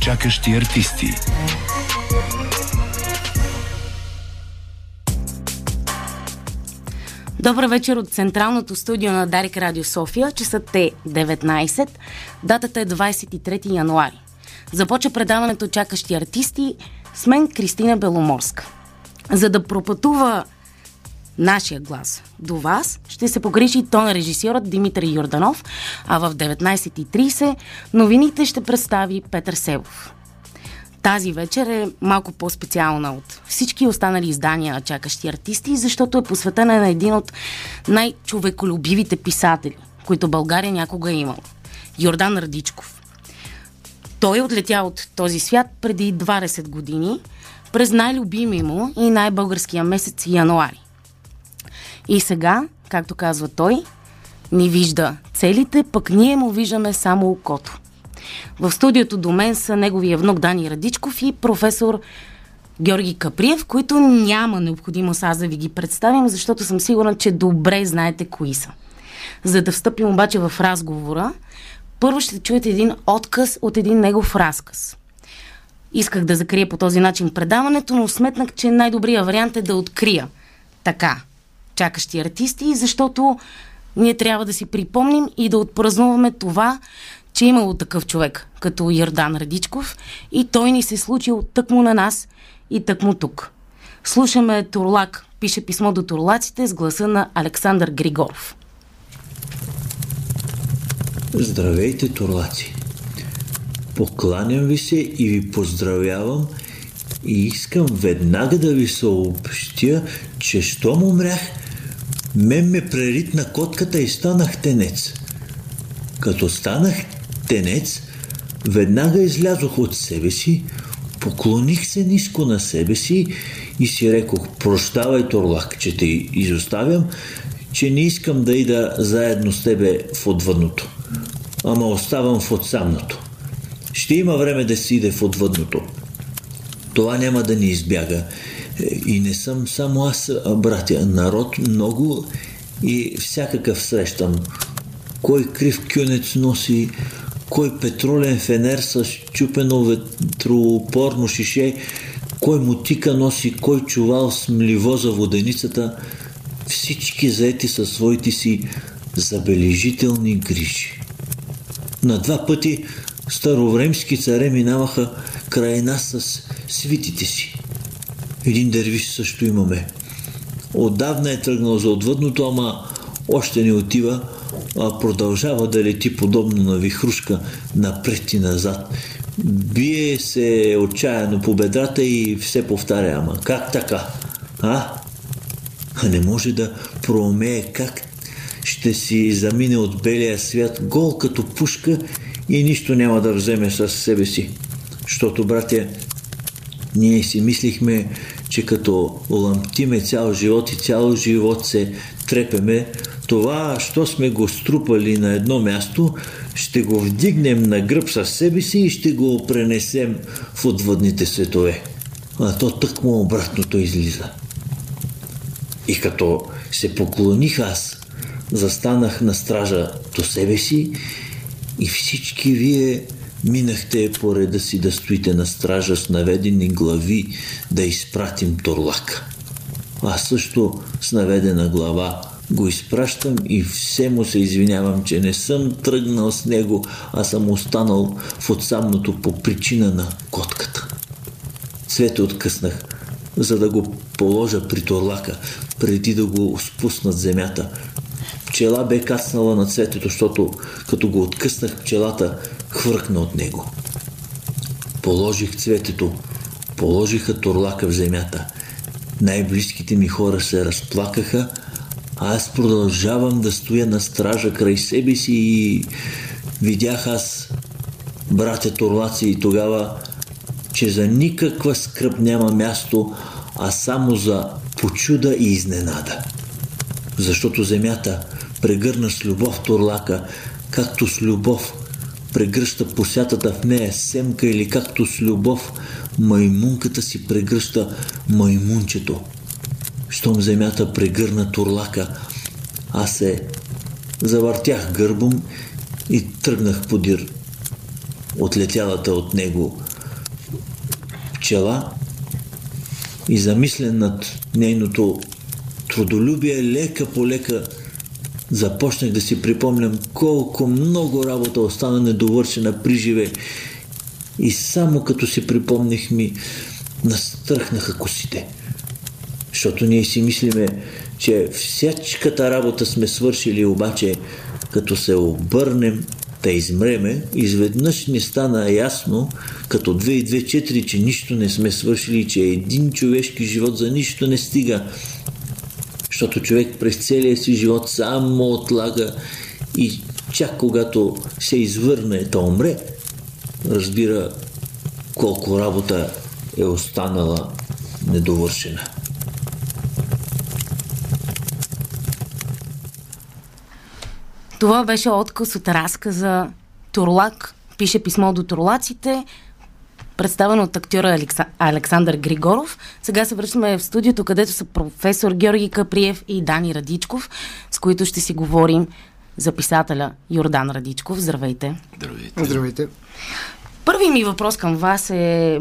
Чакащи артисти. Добър вечер от Централното студио на Дарик Радио София. Часът е 19. Датата е 23 януари. Започва предаването Чакащи артисти с мен Кристина Беломорска. За да пропътува нашия глас до вас, ще се погрижи тон режисьорът Димитър Йорданов, а в 19.30 новините ще представи Петър Себов. Тази вечер е малко по-специална от всички останали издания на чакащи артисти, защото е посветена на един от най-човеколюбивите писатели, които България някога е имала. Йордан Радичков. Той е отлетя от този свят преди 20 години през най-любими му и най-българския месец януари. И сега, както казва той, ни вижда целите, пък ние му виждаме само окото. В студиото до мен са неговия внук Дани Радичков и професор Георги Каприев, които няма необходимост аз да ви ги представим, защото съм сигурна, че добре знаете кои са. За да встъпим обаче в разговора, първо ще чуете един отказ от един негов разказ. Исках да закрия по този начин предаването, но сметнах, че най-добрият вариант е да открия така чакащи артисти, защото ние трябва да си припомним и да отпразнуваме това, че е имало такъв човек, като Йордан Радичков, и той ни се е случил тъкмо на нас и тъкмо тук. Слушаме Турлак, пише писмо до турлаците с гласа на Александър Григоров. Здравейте, турлаци! Покланям ви се и ви поздравявам и искам веднага да ви съобщя, че щом умрях, мен ме преритна котката и станах тенец. Като станах тенец, веднага излязох от себе си, поклоних се ниско на себе си и си рекох, прощавай, Торлак, че те изоставям, че не искам да ида заедно с тебе в отвъдното, ама оставам в отсамното. Ще има време да си иде в отвъдното. Това няма да ни избяга. И не съм само аз, братя. Народ много и всякакъв срещам. Кой крив кюнец носи, кой петролен фенер с чупено ветроопорно шише, кой мутика носи, кой чувал с мливо за воденицата, всички заети със своите си забележителни грижи. На два пъти старовремски царе минаваха край нас с свитите си. Един дервиш също имаме. Отдавна е тръгнал за отвъдното, ама още не отива, а продължава да лети подобно на вихрушка напред и назад. Бие се отчаяно по бедрата и все повтаря, ама как така? А? А не може да проумее как ще си замине от белия свят гол като пушка и нищо няма да вземе със себе си. Защото, братя, ние си мислихме, че като ламтиме цял живот и цял живот се трепеме, това, що сме го струпали на едно място, ще го вдигнем на гръб със себе си и ще го пренесем в отвъдните светове. А то тъкмо обратното излиза. И като се поклоних аз, застанах на стража до себе си и всички вие минахте по реда си да стоите на стража с наведени глави да изпратим Торлак. Аз също с наведена глава го изпращам и все му се извинявам, че не съм тръгнал с него, а съм останал в отсамното по причина на котката. Цвете откъснах, за да го положа при торлака, преди да го спуснат земята. Пчела бе кацнала на цветето, защото като го откъснах пчелата, хвъркна от него. Положих цветето, положиха торлака в земята. Най-близките ми хора се разплакаха, а аз продължавам да стоя на стража край себе си и видях аз, братя торлаци, и тогава, че за никаква скръп няма място, а само за почуда и изненада. Защото земята прегърна с любов торлака, както с любов прегръща посятата в нея семка или както с любов маймунката си прегръща маймунчето. Щом земята прегърна турлака, аз се завъртях гърбом и тръгнах подир отлетялата от него пчела и замислен над нейното трудолюбие, лека по лека започнах да си припомням колко много работа остана недовършена при живе. И само като си припомних ми, настръхнаха косите. Защото ние си мислиме, че всячката работа сме свършили, обаче като се обърнем да измреме, изведнъж ни стана ясно, като 2 и 2 4, че нищо не сме свършили, че един човешки живот за нищо не стига. Защото човек през целия си живот само отлага и чак когато се извърне да умре, разбира колко работа е останала недовършена. Това беше отказ от разказа Турлак. Пише писмо до турлаците, представено от актьора Алекса... Александър Григоров. Сега се връщаме в студиото, където са професор Георги Каприев и Дани Радичков, с които ще си говорим за писателя Йордан Радичков. Здравейте! Здравейте! Здравейте! Първи ми въпрос към вас е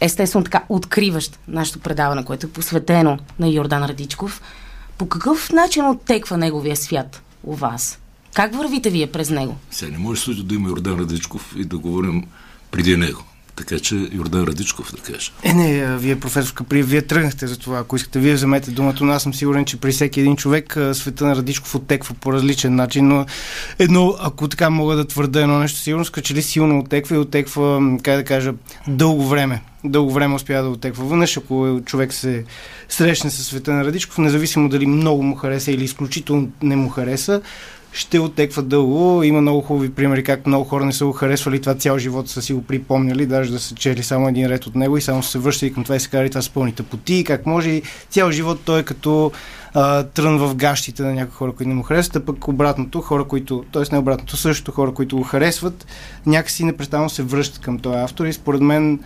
естествено така откриващ нашето предаване, което е посветено на Йордан Радичков. По какъв начин оттеква неговия свят у вас? Как вървите вие през него? Сега не може да има Йордан Радичков и да говорим преди него. Така че Йордан Радичков да каже. Е, не, вие, професор Капри, вие тръгнахте за това. Ако искате, вие вземете думата, но аз съм сигурен, че при всеки един човек света на Радичков оттеква по различен начин, но едно, ако така мога да твърда едно нещо, сигурно че ли силно оттеква и оттеква, как да кажа, дълго време. Дълго време успя да оттеква външ, ако човек се срещне със света на Радичков, независимо дали много му хареса или изключително не му хареса, ще отеква дълго. Има много хубави примери, как много хора не са го харесвали, това цял живот са си го припомняли, даже да са чели само един ред от него и само се връщали към това и се карали това с пълните поти, как може и цял живот той е като а, трън в гащите на някои хора, които не му харесват, а пък обратното, хора, които, т.е. не обратното, също хора, които го харесват, някакси непрестанно се връщат към този автор и според мен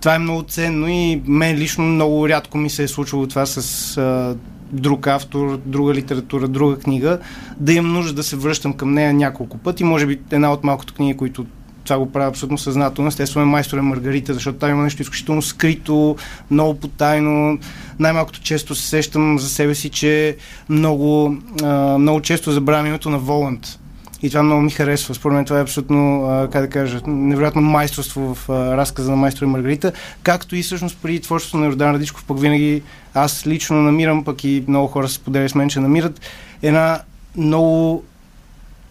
това е много ценно и мен лично много рядко ми се е случвало това с а, друг автор, друга литература, друга книга, да имам нужда да се връщам към нея няколко пъти. Може би една от малкото книги, които това го правя абсолютно съзнателно. Естествено е майстор Маргарита, защото там има нещо изключително скрито, много потайно. Най-малкото често се сещам за себе си, че много, много често забравям името на Воланд и това много ми харесва. Според мен това е абсолютно, как да кажа, невероятно майсторство в разказа на майстор и Маргарита, както и всъщност при творчеството на Йордан Радичков, пък винаги аз лично намирам, пък и много хора се поделят с мен, че намират една много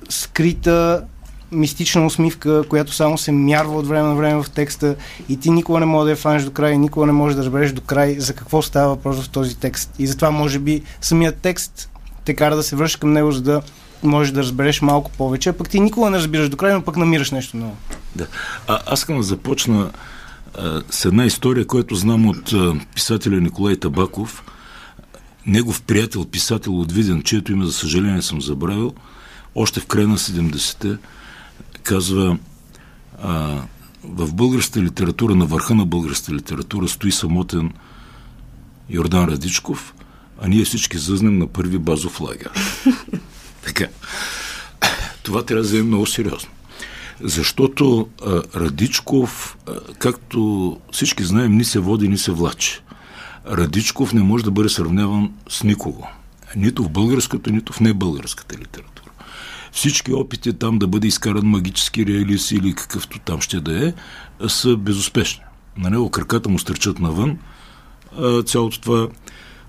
скрита мистична усмивка, която само се мярва от време на време в текста и ти никога не можеш да я фанеш до край, никога не можеш да разбереш до край за какво става въпрос в този текст. И затова може би самият текст те кара да се връща към него, за да можеш да разбереш малко повече, пък ти никога не разбираш до края, но пък намираш нещо ново. Да. А, аз искам да започна с една история, която знам от а, писателя Николай Табаков, негов приятел, писател от Виден, чието име, за съжаление, съм забравил, още в края на 70-те, казва а, в българската литература, на върха на българската литература стои самотен Йордан Радичков, а ние всички зъзнем на първи базов лагер. Така. Това трябва да вземем много сериозно. Защото а, Радичков, а, както всички знаем, ни се води, ни се влачи. Радичков не може да бъде сравняван с никого. Нито в българската, нито в небългарската литература. Всички опити там да бъде изкаран магически реалист или какъвто там ще да е, са безуспешни. На него краката му стърчат навън, а, цялото това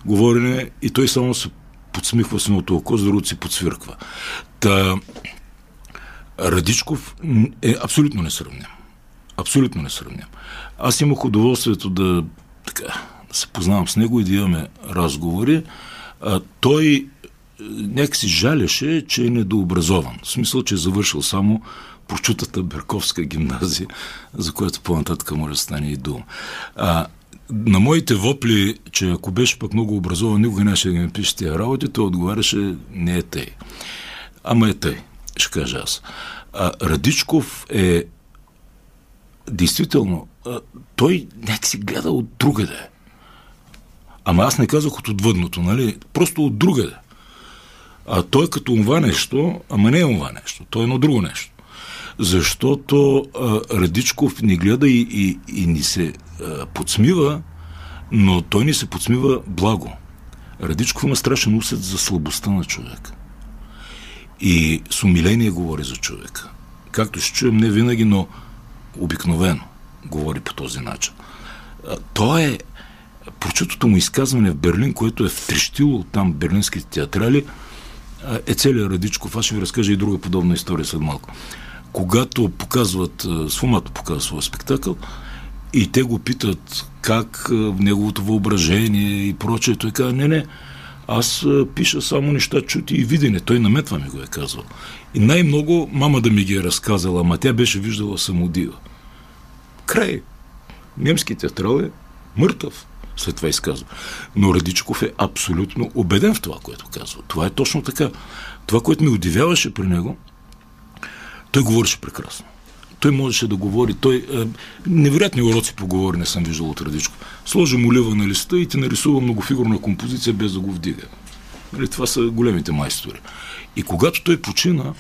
говорене и той само се подсмихва с едното око, с другото си подсвирква. Та, Радичков е абсолютно несравним. Абсолютно несравним. Аз имах удоволствието да, така, да се познавам с него и да имаме разговори. А, той е, някакси жаляше, че е недообразован. В смисъл, че е завършил само прочутата Берковска гимназия, за която по-нататък може да стане и дума. А, на моите вопли, че ако беше пък много образован, никога ще да ми пише тия работи, той отговаряше, не е тъй. Ама е тъй, ще кажа аз. А, Радичков е действително, а, той нека си гледа от другаде. Ама аз не казах от отвъдното, нали? Просто от другаде. А той като това нещо, ама не е това нещо, то е едно друго нещо. Защото а, Радичков ни гледа и, и, и ни се а, подсмива, но той ни се подсмива благо. Радичков има страшен усет за слабостта на човека. И с умиление говори за човека. Както ще чуем, не винаги, но обикновено говори по този начин. То е прочутото му изказване в Берлин, което е втрещило там берлинските театрали, е целият Радичков. Аз ще ви разкажа и друга подобна история след малко. Когато показват, Сфумато показва своя спектакъл, и те го питат как неговото въображение и прочее. Той казва, не, не, аз пиша само неща чути и видене. Той наметва ми го е казвал. И най-много мама да ми ги е разказала, ама тя беше виждала самодива. Край. Немски театрал е мъртъв. След това изказва. Но Радичков е абсолютно убеден в това, което казва. Това е точно така. Това, което ме удивяваше при него, той говореше прекрасно. Той можеше да говори. Той е, невероятни уроци по говорене съм виждал от Радичков. Сложи му лева на листа и ти нарисува многофигурна композиция без да го вдига. Нали, това са големите майстори. И когато той почина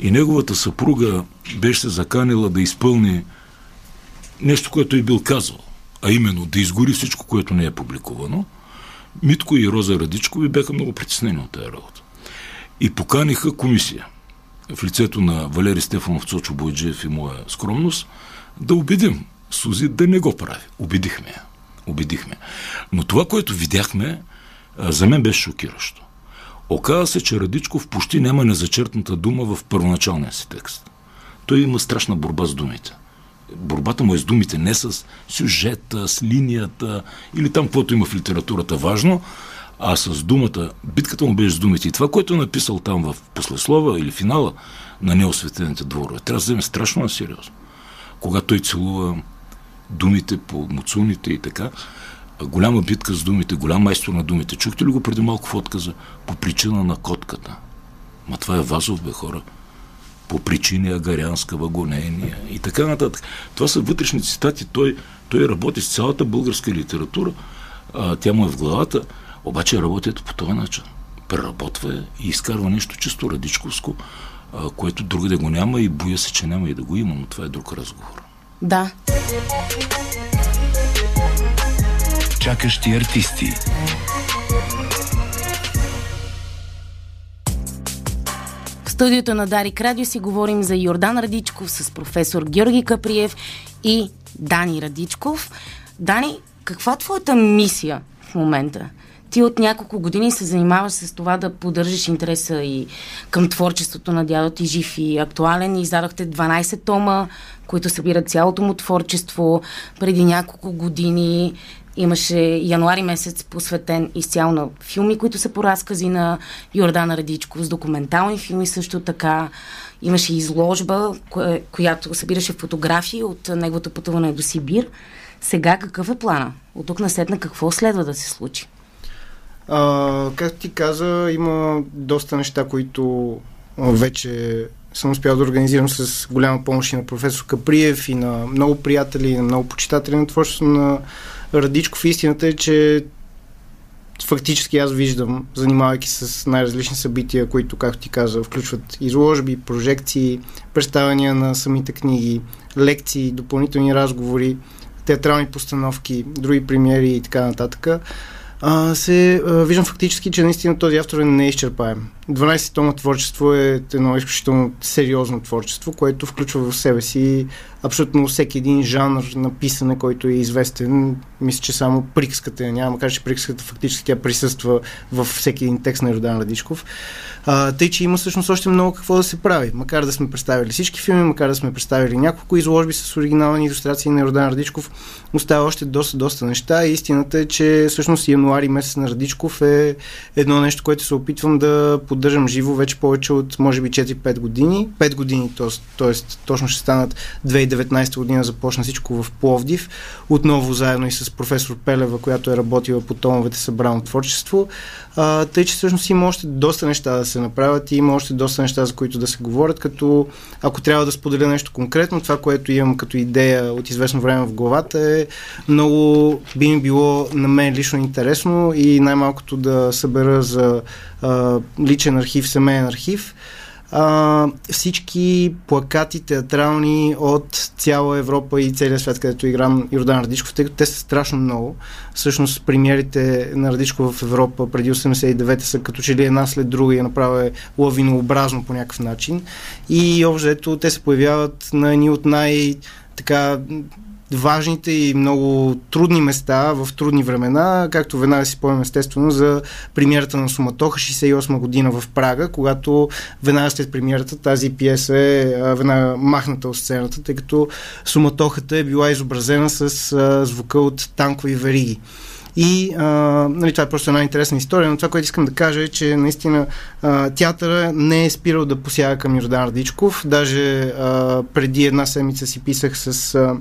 и неговата съпруга беше се заканила да изпълни нещо, което е бил казал, а именно да изгори всичко, което не е публикувано, Митко и Роза Радичкови бяха много притеснени от тази работа. И поканиха комисия в лицето на Валери Стефанов, Цочо Бойджиев и моя скромност, да убедим Сузи да не го прави. Убедихме я. Убедихме. Но това, което видяхме, за мен беше шокиращо. Оказва се, че Радичков почти няма незачертната дума в първоначалния си текст. Той има страшна борба с думите. Борбата му е с думите, не с сюжета, с линията или там, каквото има в литературата важно, а с думата, битката му беше с думите. И това, което е написал там в послеслова или финала на неосветените дворове, трябва да вземе страшно на сериозно. Когато той целува думите по муцуните и така, голяма битка с думите, голям майстор на думите. Чухте ли го преди малко в отказа? По причина на котката. Ма това е Вазов, бе хора. По причини агарянска, вагонения и така нататък. Това са вътрешни цитати. Той, той работи с цялата българска литература. А, тя му е в главата. Обаче работят по този начин. Преработва и изкарва нещо чисто радичковско, което друго да го няма и боя се, че няма и да го има, но това е друг разговор. Да. Чакащи артисти. В студиото на Дарик Радио си говорим за Йордан Радичков с професор Георги Каприев и Дани Радичков. Дани, каква е твоята мисия в момента? Ти от няколко години се занимаваш с това да поддържаш интереса и към творчеството на дядо ти жив и актуален. Издадохте 12 тома, които събират цялото му творчество. Преди няколко години имаше януари месец посветен изцяло на филми, които са по разкази на Йордана Радичков, с документални филми също така. Имаше изложба, която събираше фотографии от неговото пътуване до Сибир. Сега какъв е плана? От тук насетна какво следва да се случи? А, както ти каза, има доста неща, които вече съм успял да организирам с голяма помощ и на професор Каприев и на много приятели, и на много почитатели на творчеството на Радичков. Истината е, че фактически аз виждам, занимавайки с най-различни събития, които, както ти каза, включват изложби, прожекции, представяния на самите книги, лекции, допълнителни разговори, театрални постановки, други премиери и така нататък а, се а, виждам фактически, че наистина този автор е неизчерпаем. 12 тома творчество е едно изключително сериозно творчество, което включва в себе си абсолютно всеки един жанр на писане, който е известен. Мисля, че само приказката няма, макар че приказката фактически тя присъства във всеки един текст на Йордан Радишков. А, тъй, че има всъщност още много какво да се прави. Макар да сме представили всички филми, макар да сме представили няколко изложби с оригинални иллюстрации на Йордан Радичков, остава още доста, доста неща. И истината е, че всъщност януари месец на Радичков е едно нещо, което се опитвам да поддържам живо вече повече от, може би, 4-5 години. 5 години, т.е. точно ще станат 2019 година започна всичко в Пловдив. Отново заедно и с професор Пелева, която е работила по томовете събрано творчество. А, тъй, че всъщност има още доста неща да се направят и има още доста неща, за които да се говорят, като ако трябва да споделя нещо конкретно, това, което имам като идея от известно време в главата е много би ми било на мен лично интересно и най-малкото да събера за а, личен архив, семейен архив а, всички плакати театрални от цяла Европа и целия свят, където играм Йордан Радичков, тъй като те са страшно много. Всъщност премиерите на Радичков в Европа преди 89-та са като че ли една след друга и направя лавинообразно по някакъв начин. И общо те се появяват на едни от най- така важните и много трудни места в трудни времена, както веднага си спомням естествено за премиерата на Суматоха 68 година в Прага, когато веднага след премиерата тази пиеса е веднага махната от сцената, тъй като Суматохата е била изобразена с а, звука от танкови вериги. И а, нали, това е просто една интересна история, но това, което искам да кажа е, че наистина а, театъра не е спирал да посяга към Йордан Радичков. Даже а, преди една седмица си писах с а,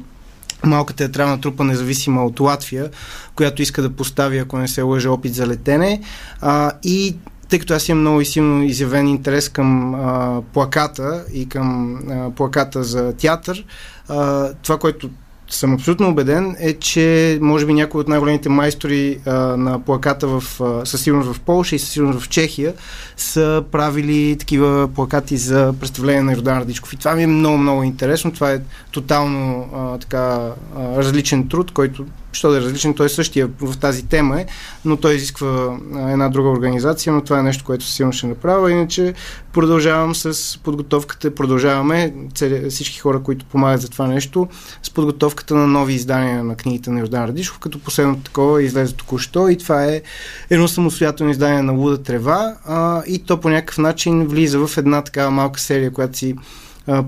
малка театрална трупа, независима от Латвия, която иска да постави, ако не се лъжа, опит за летене. А, и тъй като аз имам много и силно изявен интерес към а, плаката и към а, плаката за театър, а, това, което съм абсолютно убеден е, че може би някои от най-големите майстори а, на плаката в, а, със сигурност в Польша и със сигурност в Чехия са правили такива плакати за представление на Йордан Радичков. И това ми е много, много интересно. Това е тотално а, така а, различен труд, който що да е различен, той е същия в тази тема е, но той изисква една друга организация, но това е нещо, което силно ще направя. Иначе продължавам с подготовката, продължаваме цели, всички хора, които помагат за това нещо, с подготовката на нови издания на книгите на Йордан Радишов, като последното такова излезе току-що и това е едно самостоятелно издание на Луда трева а, и то по някакъв начин влиза в една такава малка серия, която си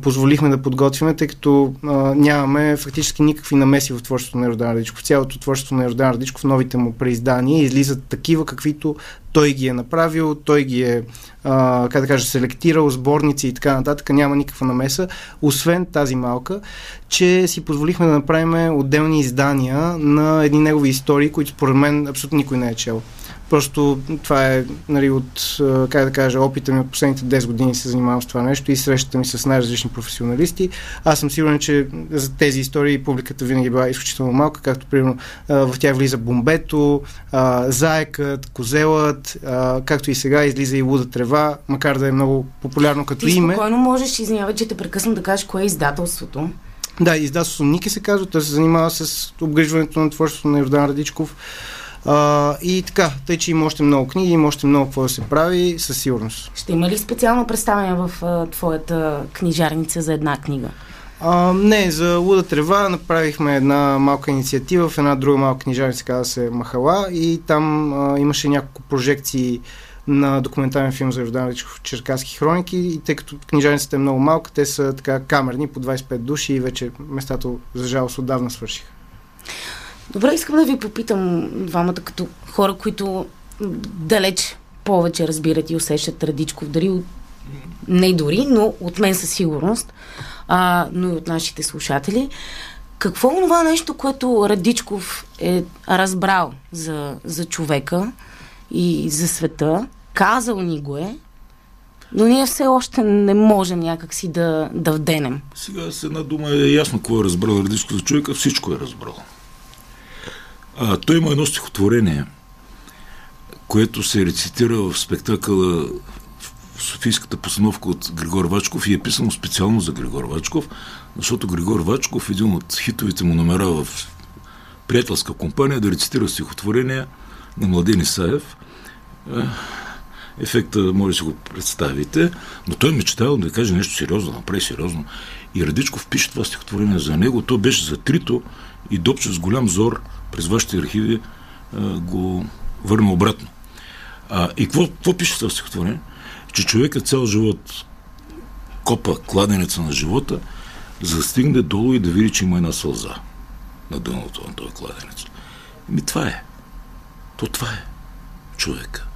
позволихме да подготвиме, тъй като а, нямаме фактически никакви намеси в творчеството на Йордан Радичков. Цялото творчество на Йордан Радичков, новите му преиздания излизат такива, каквито той ги е направил, той ги е, а, как да кажа, селектирал, сборници и така нататък. Няма никаква намеса, освен тази малка, че си позволихме да направим отделни издания на едни негови истории, които според мен абсолютно никой не е чел. Просто това е нали, от, как да кажа, опита ми от последните 10 години се занимавам с това нещо и срещата ми с най-различни професионалисти. Аз съм сигурен, че за тези истории публиката винаги била изключително малка, както примерно в тях влиза бомбето, заекът, козелът, както и сега излиза и луда трева, макар да е много популярно като Ти име. спокойно можеш, извинявай, че те прекъсвам да кажеш кое е издателството. Да, издателството Ники се казва, той се занимава с обгрижването на творчеството на Йордан Радичков. А, и така, тъй, че има още много книги, има още много какво да се прави, със сигурност. Ще има ли специално представяне в а, твоята книжарница за една книга? А, не, за Луда трева направихме една малка инициатива в една друга малка книжарница, казва се Махала и там а, имаше няколко прожекции на документален филм за Йордан Ричков Черкаски хроники и тъй като книжарницата е много малка, те са така камерни по 25 души и вече местата за жалост отдавна свършиха. Добре, искам да ви попитам двамата като хора, които далеч повече разбират и усещат Радичков, дали от... не дори, но от мен със сигурност, а, но и от нашите слушатели. Какво е това нещо, което Радичков е разбрал за, за човека и за света? Казал ни го е, но ние все още не можем някакси да, да вденем. Сега с една дума е ясно какво е разбрал Радичко за човека, всичко е разбрал. А, той има едно стихотворение, което се рецитира в спектакъла в Софийската постановка от Григор Вачков и е писано специално за Григор Вачков, защото Григор Вачков, един от хитовите му номера в приятелска компания, да рецитира стихотворение на Младен Исаев. Ефекта може да си го представите, но той мечтал да каже нещо сериозно, да направи сериозно. И Радичков пише това стихотворение за него. То беше за трито и Допче с голям зор през вашите архиви го върна обратно. А, и какво, какво пише в стихотворение? Че човекът цял живот копа кладенеца на живота, за да стигне долу и да види, че има една сълза на дъното на този кладенец. Ми това е. То това е човека.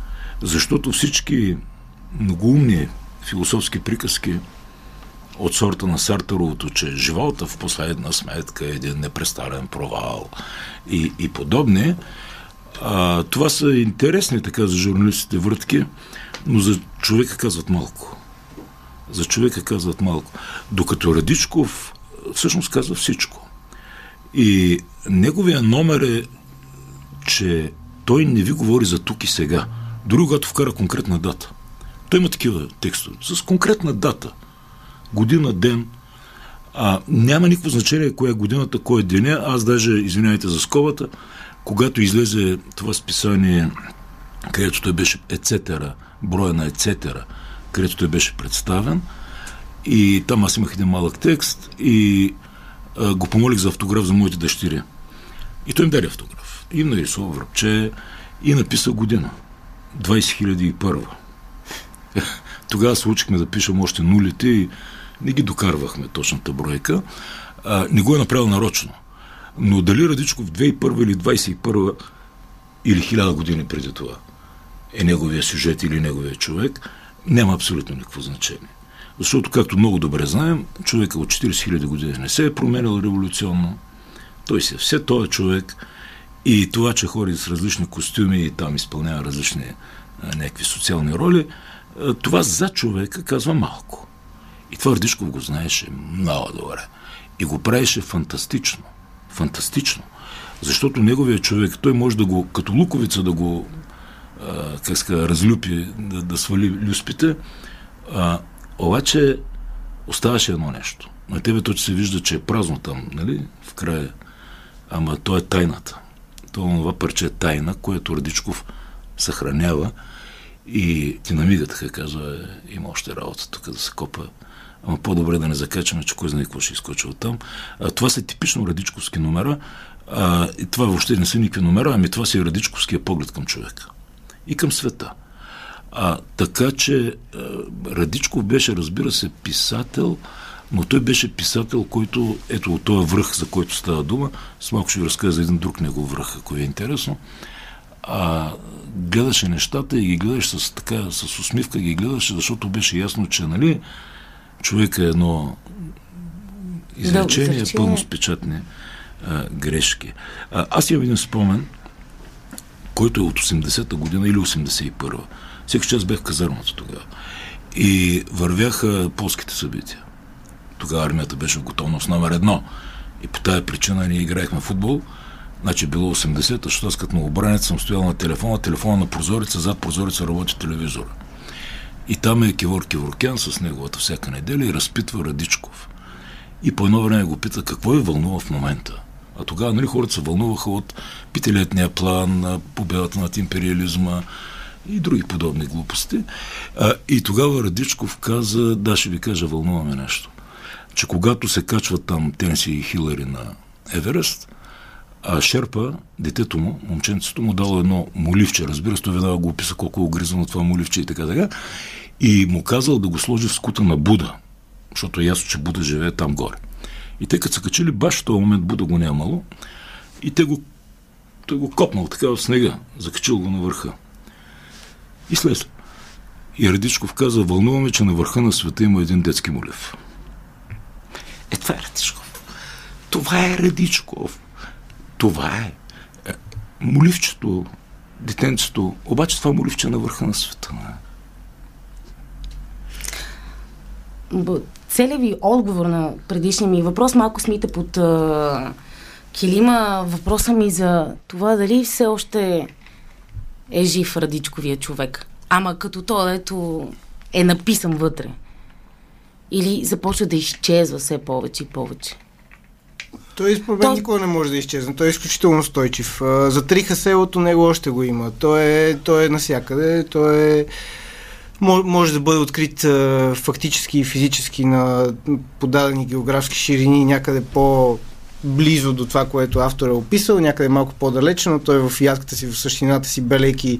Защото всички многоумни философски приказки от сорта на Сартаровото, че живота в последна сметка е един непрестарен провал и, и подобни, а, това са интересни така за журналистите въртки, но за човека казват малко. За човека казват малко. Докато Радичков всъщност казва всичко. И неговия номер е, че той не ви говори за тук и сега. Дори когато вкара конкретна дата. Той има такива текстове. С конкретна дата. Година, ден. А, няма никакво значение коя е годината, кой е деня. Аз даже, извинявайте за скобата, когато излезе това списание, където той беше ецетера, броя на ецетера, където той беше представен, и там аз имах един малък текст и а, го помолих за автограф за моите дъщери. И той им даде автограф. И нарисува връбче и написа година. 2001. Тогава се учихме да пишем още нулите и не ги докарвахме точната бройка. А, не го е направил нарочно. Но дали Радичков 2001 или 21 или 1000 години преди това е неговия сюжет или неговия човек, няма абсолютно никакво значение. Защото, както много добре знаем, човека от 40 000 години не се е променял революционно. Той си е все този човек. И това, че хори с различни костюми и там изпълнява различни някакви социални роли, това за човека казва малко. И това Радишков го знаеше много добре. И го правеше фантастично. Фантастично. Защото неговия човек, той може да го, като луковица да го а, как ска, разлюпи, да, да свали люспите, а, обаче оставаше едно нещо. На тебе то, че се вижда, че е празно там, нали, в края. Ама то е тайната. То е това парче е тайна, което Радичков съхранява и ти намига, така казва, има още работа тук да се копа. Ама по-добре да не закачаме, че кой знае какво ще изкочи от там. А, това са типично радичковски номера. А, и това въобще не са никакви номера, ами това си е радичковския поглед към човека. И към света. А, така че Радичков беше, разбира се, писател, но той беше писател, който, ето от този връх, за който става дума, с малко ще ви разкажа за един друг негов връх, ако е интересно, а, гледаше нещата и ги гледаше с, така, с усмивка, ги гледаше, защото беше ясно, че, нали, човек е едно изречение, Да, пълно с печатни а, грешки. А, аз имам един спомен, който е от 80-та година или 81-та. Всеки час бях в казармата тогава. И вървяха полските събития. Тогава армията беше в готовност номер едно. И по тая причина ние играехме футбол. Значи било 80-та, защото аз като новобранец съм стоял на телефона, телефона на прозореца, зад прозореца работи телевизора. И там е Кивор Киворкян с неговата всяка неделя и разпитва Радичков. И по едно време го пита какво ви вълнува в момента. А тогава нали, хората се вълнуваха от петилетния план, победата над империализма и други подобни глупости. А, и тогава Радичков каза, да, ще ви кажа, вълнуваме нещо. Че когато се качват там Тенси и Хилари на Еверест, а Шерпа, детето му, момченцето му дало едно моливче, разбира се, веднага го описа колко е огризано това моливче и така така, и му казал да го сложи в скута на Буда, защото е ясно, че Буда живее там горе. И те като са качили, баш в този момент Буда го нямало, и те го, той го копнал така в снега, закачил го на върха. И слез. И Радичков каза, вълнуваме, че на върха на света има един детски молив. Е, това е Радичков. Това е Радичков. Това е. е моливчето, детенцето, обаче това моливче е на върха на света. Целият отговор на предишния ми въпрос малко смите под а, килима въпроса ми за това дали все още е жив Радичковия човек. Ама като то, ето е написан вътре. Или започва да изчезва все повече и повече. Той според мен никога не може да изчезне. Той е изключително устойчив. Затриха селото, него още го има. Той е, той е насякъде. Той е мо- може да бъде открит а, фактически и физически на подадени географски ширини някъде по близо до това, което автор е описал, някъде малко по-далече, но той в ядката си, в същината си, белейки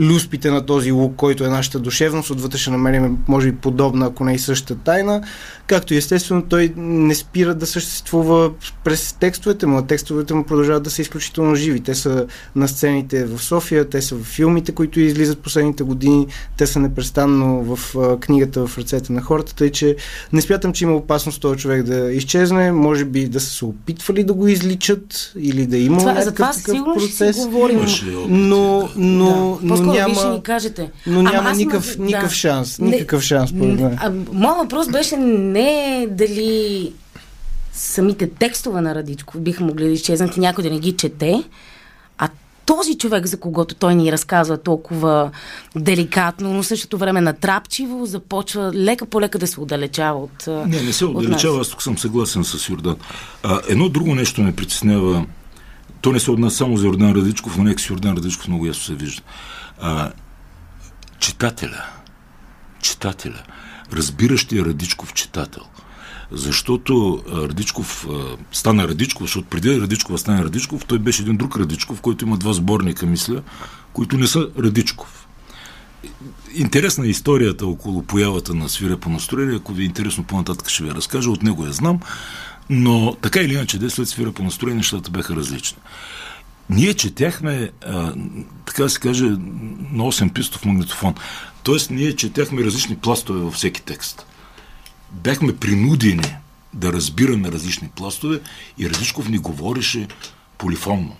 люспите на този лук, който е нашата душевност, отвътре ще намерим, може би, подобна, ако не и същата тайна, както и естествено той не спира да съществува през текстовете му, а текстовете му продължават да са изключително живи. Те са на сцените в София, те са в филмите, които излизат последните години, те са непрестанно в книгата в ръцете на хората, тъй че не смятам, че има опасност този човек да изчезне, може би да са се опитвали да го изличат или да има Това, за някакъв това такъв сигурно ще процес. си говорим. Опити, Но, да. но. Но По-скоро вие ще няма, ни кажете. но няма никакъв, имам- никакъв да. шанс. Не- Никакъв шанс, според мен. А, моят въпрос беше не дали самите текстове на Радичков биха могли да изчезнат и някой да не ги чете, а този човек, за когото той ни разказва толкова деликатно, но същото време натрапчиво, започва лека по лека да се отдалечава от Не, не се отдалечава, аз тук съм съгласен с Йордан. А, едно друго нещо ме притеснява, то не се отнася само за Йордан Радичков, но нека с Йордан Радичков много ясно се вижда. А, читателя, читателя, разбиращия Радичков читател – защото Радичков стана Радичков, защото преди Радичков стане Радичков, той беше един друг Радичков, който има два сборника, мисля, които не са Радичков. Интересна е историята около появата на свирепо настроение. Ако ви е интересно, по-нататък ще ви разкажа. От него я знам. Но така или иначе, де след свирепо настроение, нещата бяха различни. Ние четяхме, а, така да се каже, на 8 пистов магнитофон. Тоест, ние четяхме различни пластове във всеки текст бяхме принудени да разбираме различни пластове и Радичков ни говореше полифонно.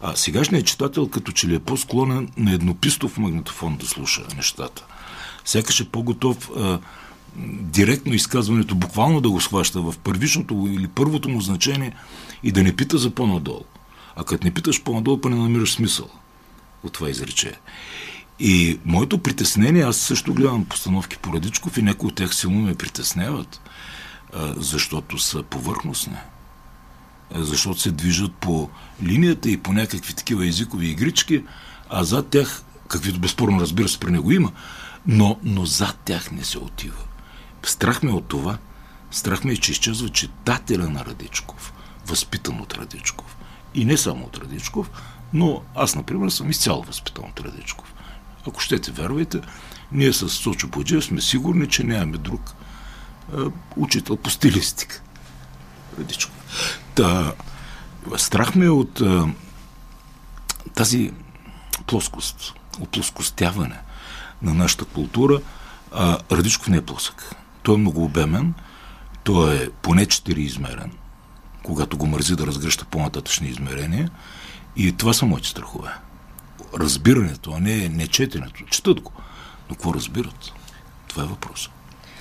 А сегашният читател като че ли е по-склонен на еднопистов магнитофон да слуша нещата. Сякаш е по-готов а, директно изказването, буквално да го схваща в първичното или първото му значение и да не пита за по-надолу. А като не питаш по-надолу, па не намираш смисъл от това изречение. И моето притеснение, аз също гледам постановки по Радичков и някои от тях силно ме притесняват, защото са повърхностни. Защото се движат по линията и по някакви такива езикови игрички, а зад тях, каквито безспорно разбира се при него има, но, но зад тях не се отива. Страх ме от това. Страх ме е, че изчезва читателя на Радичков, възпитан от Радичков. И не само от Радичков, но аз, например, съм изцяло възпитан от Радичков. Ако щете, вярвайте, ние с Сочо Боджев сме сигурни, че нямаме друг а, учител по стилистика. Радичко. Та, страх ме от а, тази плоскост, оплоскостяване на нашата култура. А, Радичков не е плосък. Той е много обемен, той е поне четириизмерен, когато го мързи да разгръща по-нататъчни измерения. И това са моите страхове разбирането, а не, не четенето. Четат го. Но какво разбират? Това е въпросът.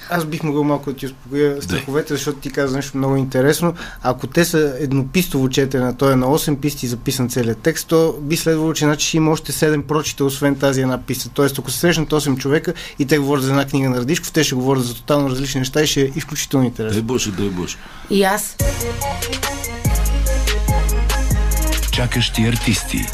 Аз бих могъл малко да ти успокоя страховете, защото ти каза нещо много интересно. Ако те са еднопистово четене, то е на 8 писти записан целият текст, то би следвало, че значи ще има още 7 прочита, освен тази една писта. Тоест, ако се срещнат 8 човека и те говорят за една книга на Радишков, те ще говорят за тотално различни неща и ще е изключително интересно. Дай Боже, дай Боже. И аз. Чакащи артисти.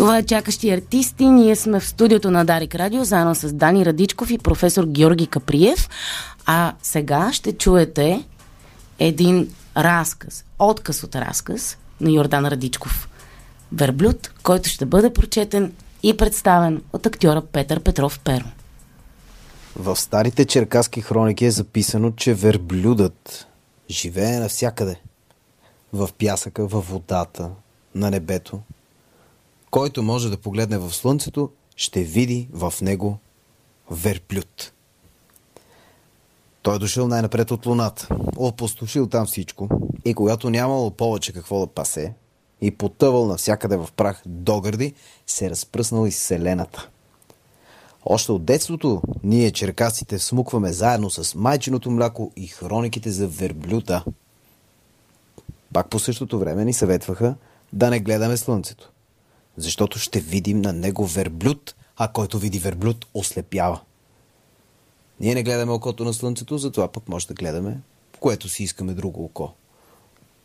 Това е Чакащи артисти. Ние сме в студиото на Дарик Радио, заедно с Дани Радичков и професор Георги Каприев. А сега ще чуете един разказ, отказ от разказ на Йордан Радичков. Верблюд, който ще бъде прочетен и представен от актьора Петър Петров Перо. В старите черкаски хроники е записано, че верблюдът живее навсякъде. В пясъка, във водата, на небето, който може да погледне в слънцето, ще види в него верблюд. Той е дошъл най-напред от луната, опустошил там всичко и когато нямало повече какво да пасе и потъвал навсякъде в прах до гърди, се е разпръснал из селената. Още от детството ние, черкасите, смукваме заедно с майчиното мляко и хрониките за верблюда. Пак по същото време ни съветваха да не гледаме слънцето защото ще видим на него верблюд, а който види верблюд, ослепява. Ние не гледаме окото на слънцето, затова пък може да гледаме, което си искаме друго око.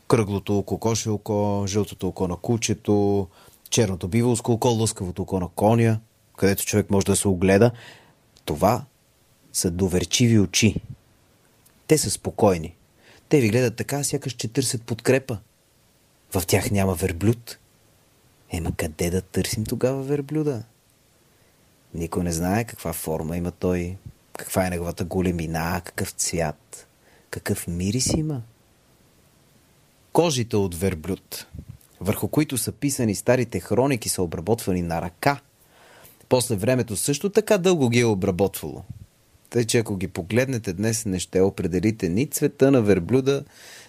Кръглото кокоше око, жълтото око на кучето, черното биволско око, лъскавото око на коня, където човек може да се огледа. Това са доверчиви очи. Те са спокойни. Те ви гледат така, сякаш че търсят подкрепа. В тях няма верблюд, Ема къде да търсим тогава верблюда? Никой не знае каква форма има той, каква е неговата големина, какъв цвят, какъв мирис има. Кожите от верблюд, върху които са писани старите хроники, са обработвани на ръка. После времето също така дълго ги е обработвало. Тъй, че ако ги погледнете днес, не ще определите ни цвета на верблюда,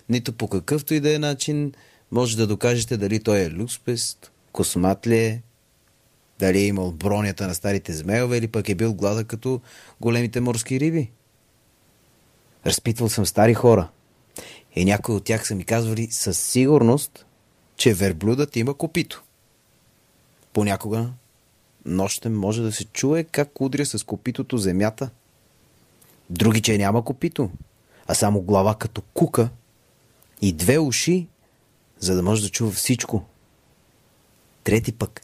нито по какъвто и да е начин може да докажете дали той е люспест, космат ли е, дали е имал бронята на старите змеове или пък е бил глада като големите морски риби. Разпитвал съм стари хора. И някои от тях са ми казвали със сигурност, че верблюдът има копито. Понякога нощем може да се чуе как удря с копитото земята. Други, че няма копито, а само глава като кука и две уши, за да може да чува всичко. Трети пък,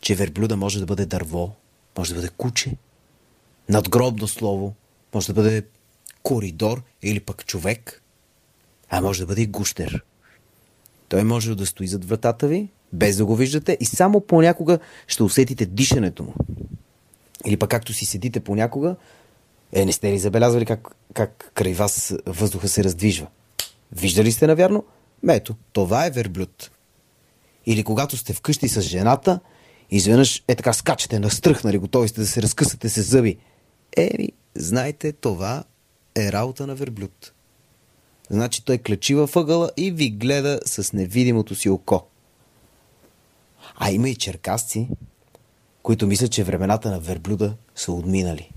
че верблюда може да бъде дърво, може да бъде куче, надгробно слово, може да бъде коридор или пък човек, а може да бъде и гущер. Той може да стои зад вратата ви, без да го виждате и само понякога ще усетите дишането му. Или пък както си седите понякога, е, не сте ли забелязвали как, как край вас въздуха се раздвижва? Виждали сте, навярно? Ето, това е верблюд. Или когато сте вкъщи с жената, изведнъж е така скачате, настръхнали, готови сте да се разкъсате с зъби. Еми, знаете, това е работа на верблюд. Значи той клечи във ъгъла и ви гледа с невидимото си око. А има и черкасци, които мислят, че времената на верблюда са отминали.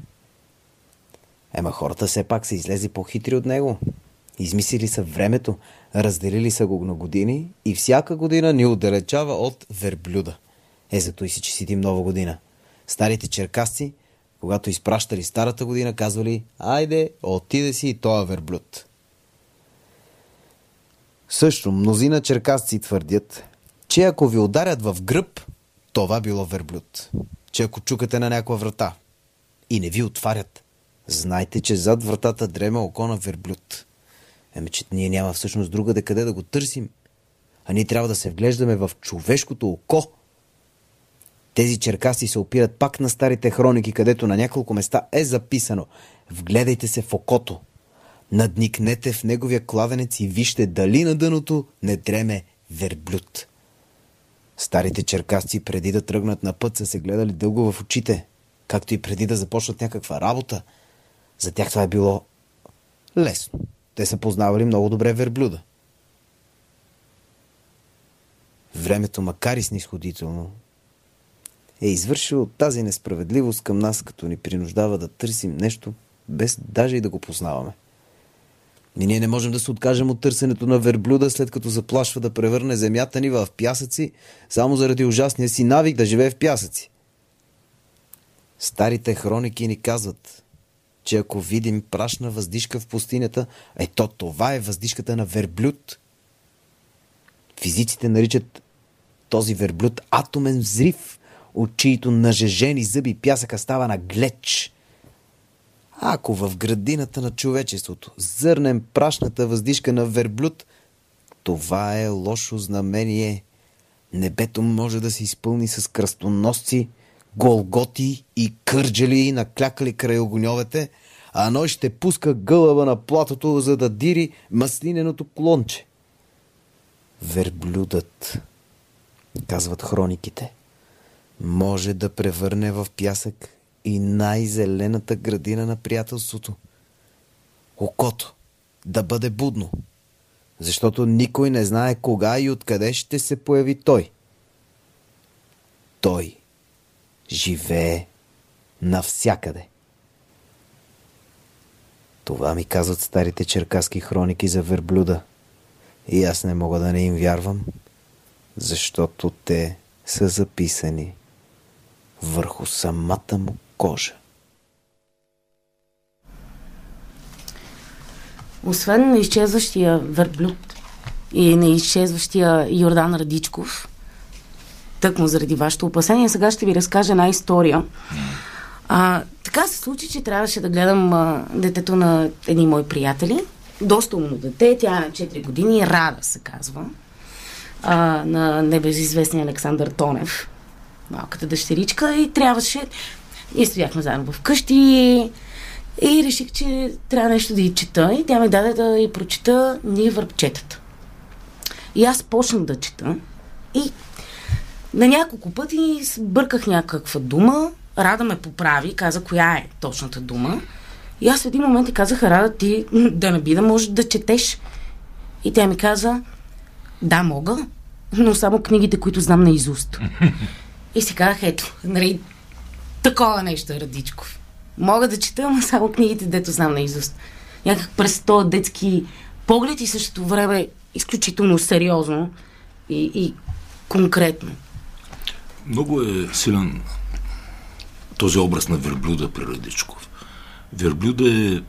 Ема хората все пак са излезли по-хитри от него. Измислили са времето, разделили са го на години и всяка година ни отдалечава от верблюда. Е, зато и си, сидим нова година. Старите черкасци, когато изпращали старата година, казвали, айде, отиде си и тоя верблюд. Също мнозина черкасци твърдят, че ако ви ударят в гръб, това било верблюд. Че ако чукате на някаква врата и не ви отварят, знайте, че зад вратата дрема око на верблюд. Еме, че ние няма всъщност друга къде да го търсим. А ние трябва да се вглеждаме в човешкото око. Тези черкаси се опират пак на старите хроники, където на няколко места е записано Вгледайте се в окото. Надникнете в неговия кладенец и вижте дали на дъното не дреме верблюд. Старите черкасци преди да тръгнат на път са се гледали дълго в очите, както и преди да започнат някаква работа. За тях това е било лесно. Те са познавали много добре верблюда. Времето, макар и снисходително, е извършило тази несправедливост към нас, като ни принуждава да търсим нещо, без даже и да го познаваме. И ние не можем да се откажем от търсенето на верблюда, след като заплашва да превърне земята ни в пясъци, само заради ужасния си навик да живее в пясъци. Старите хроники ни казват, че ако видим прашна въздишка в пустинята, ето това е въздишката на верблюд. Физиците наричат този верблюд атомен взрив, от чието нажежени зъби пясъка става на глеч. Ако в градината на човечеството зърнем прашната въздишка на верблюд, това е лошо знамение. Небето може да се изпълни с кръстоносци, голготи и кърджели наклякали край огньовете, а ной ще пуска гълъба на платото, за да дири маслиненото клонче. Верблюдът, казват хрониките, може да превърне в пясък и най-зелената градина на приятелството. Окото да бъде будно, защото никой не знае кога и откъде ще се появи той. Той живее навсякъде. Това ми казват старите черкаски хроники за верблюда. И аз не мога да не им вярвам, защото те са записани върху самата му кожа. Освен на изчезващия верблюд и на изчезващия Йордан Радичков, тъкмо заради вашето опасение, сега ще ви разкажа една история. А, така се случи, че трябваше да гледам а, детето на едни мои приятели. Доста умно дете, тя е на 4 години, Рада се казва, а, на небезизвестния Александър Тонев, малката дъщеричка и трябваше... Ние стояхме заедно вкъщи и реших, че трябва нещо да й чета и тя ми даде да й прочита Ние върбчетата. И аз почнах да чета и на няколко пъти бърках някаква дума, Рада ме поправи, каза коя е точната дума. И аз в един момент ти казах, Рада, ти да не би да можеш да четеш. И тя ми каза, да, мога, но само книгите, които знам на изуст. И си казах, ето, нали, такова нещо е Радичков. Мога да чета, но само книгите, дето знам на изуст. Някак през този детски поглед и същото време изключително сериозно и, и конкретно. Много е силен този образ на верблюда при Радичков. Верблюда е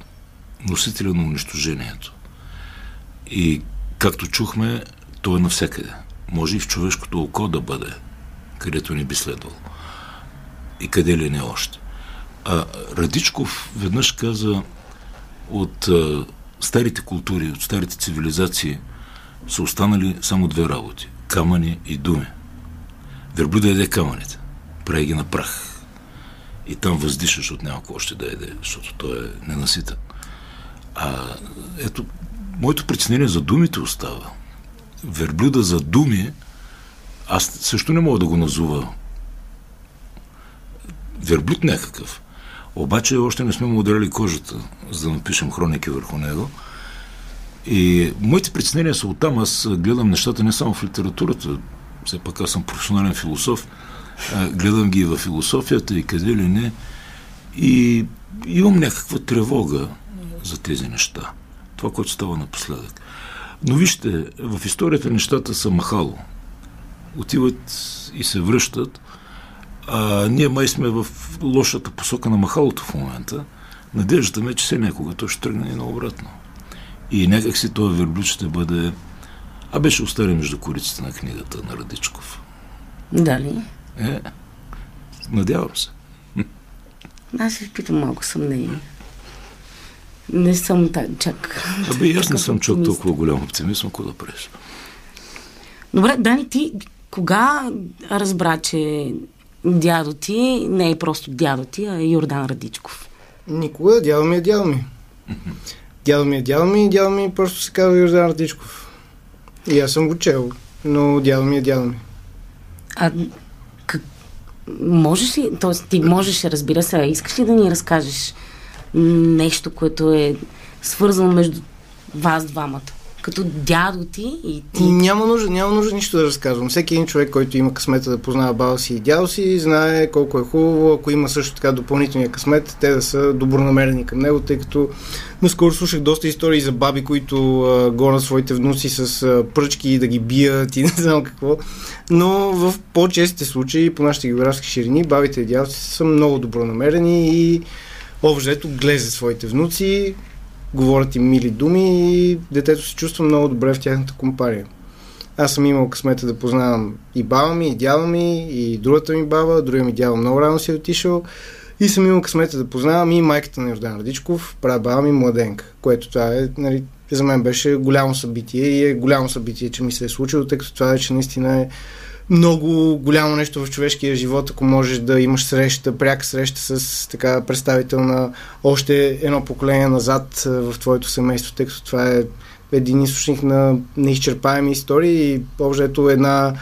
носителя на унищожението. И както чухме, той е навсякъде. Може и в човешкото око да бъде, където не би следвало. И къде ли не още. А Радичков веднъж каза от а, старите култури, от старите цивилизации са останали само две работи. Камъни и думи. Верблюда еде камъните. Прави ги на прах. И там въздишаш от някакво още да еде, защото той е ненаситен. А ето, моето притеснение за думите остава. Верблюда за думи, аз също не мога да го назова верблюд някакъв. Обаче още не сме му ударили кожата, за да напишем хроники върху него. И моите притеснения са оттам. Аз гледам нещата не само в литературата, все пак аз съм професионален философ, гледам ги и в философията и къде ли не. И имам някаква тревога за тези неща. Това, което става напоследък. Но вижте, в историята нещата са махало. Отиват и се връщат. А ние май сме в лошата посока на махалото в момента. Надеждата ме, че все някога то ще тръгне и наобратно. И някак си този верблюд ще бъде... А беше остарен между кориците на книгата на Радичков. Дали? Е, надявам се. Аз се изпитам малко съмнение. Не съм так, чак. Абе, аз не съм чак толкова голям оптимист, ако да преш. Добре, Дани, ти кога разбра, че дядо ти не е просто дядо ти, а е Йордан Радичков? Никога. Дядо ми е дядо ми. Дядо ми е дядо ми и дядо ми просто се казва Йордан Радичков. И аз съм го чел, но дядо ми е дядо ми. А как, можеш ли, т.е. ти можеш, разбира се, искаш ли да ни разкажеш нещо, което е свързано между вас двамата? Като дядо ти и ти. Няма нужда, няма нужда нищо да разказвам. Всеки един човек, който има късмета да познава баба си и дядо си, знае колко е хубаво, ако има също така допълнителния късмет, те да са добронамерени към него, тъй като наскоро слушах доста истории за баби, които а, гонят своите внуци с а, пръчки да ги бият и не знам какво. Но в по-честите случаи, по нашите географски ширини, бабите и дядовците са много добронамерени и общо глезе своите внуци, говорят им мили думи и детето се чувства много добре в тяхната компания. Аз съм имал късмета да познавам и баба ми, и дядо ми, и другата ми баба, другия ми дядо много рано си е отишъл. И съм имал късмета да познавам и майката на Йордан Радичков, баба ми младенка, което това е, нали, за мен беше голямо събитие и е голямо събитие, че ми се е случило, тъй като това вече наистина е много голямо нещо в човешкия живот, ако можеш да имаш среща, пряка среща с така представител на още едно поколение назад в твоето семейство, тъй като това е един източник на неизчерпаеми истории и общо една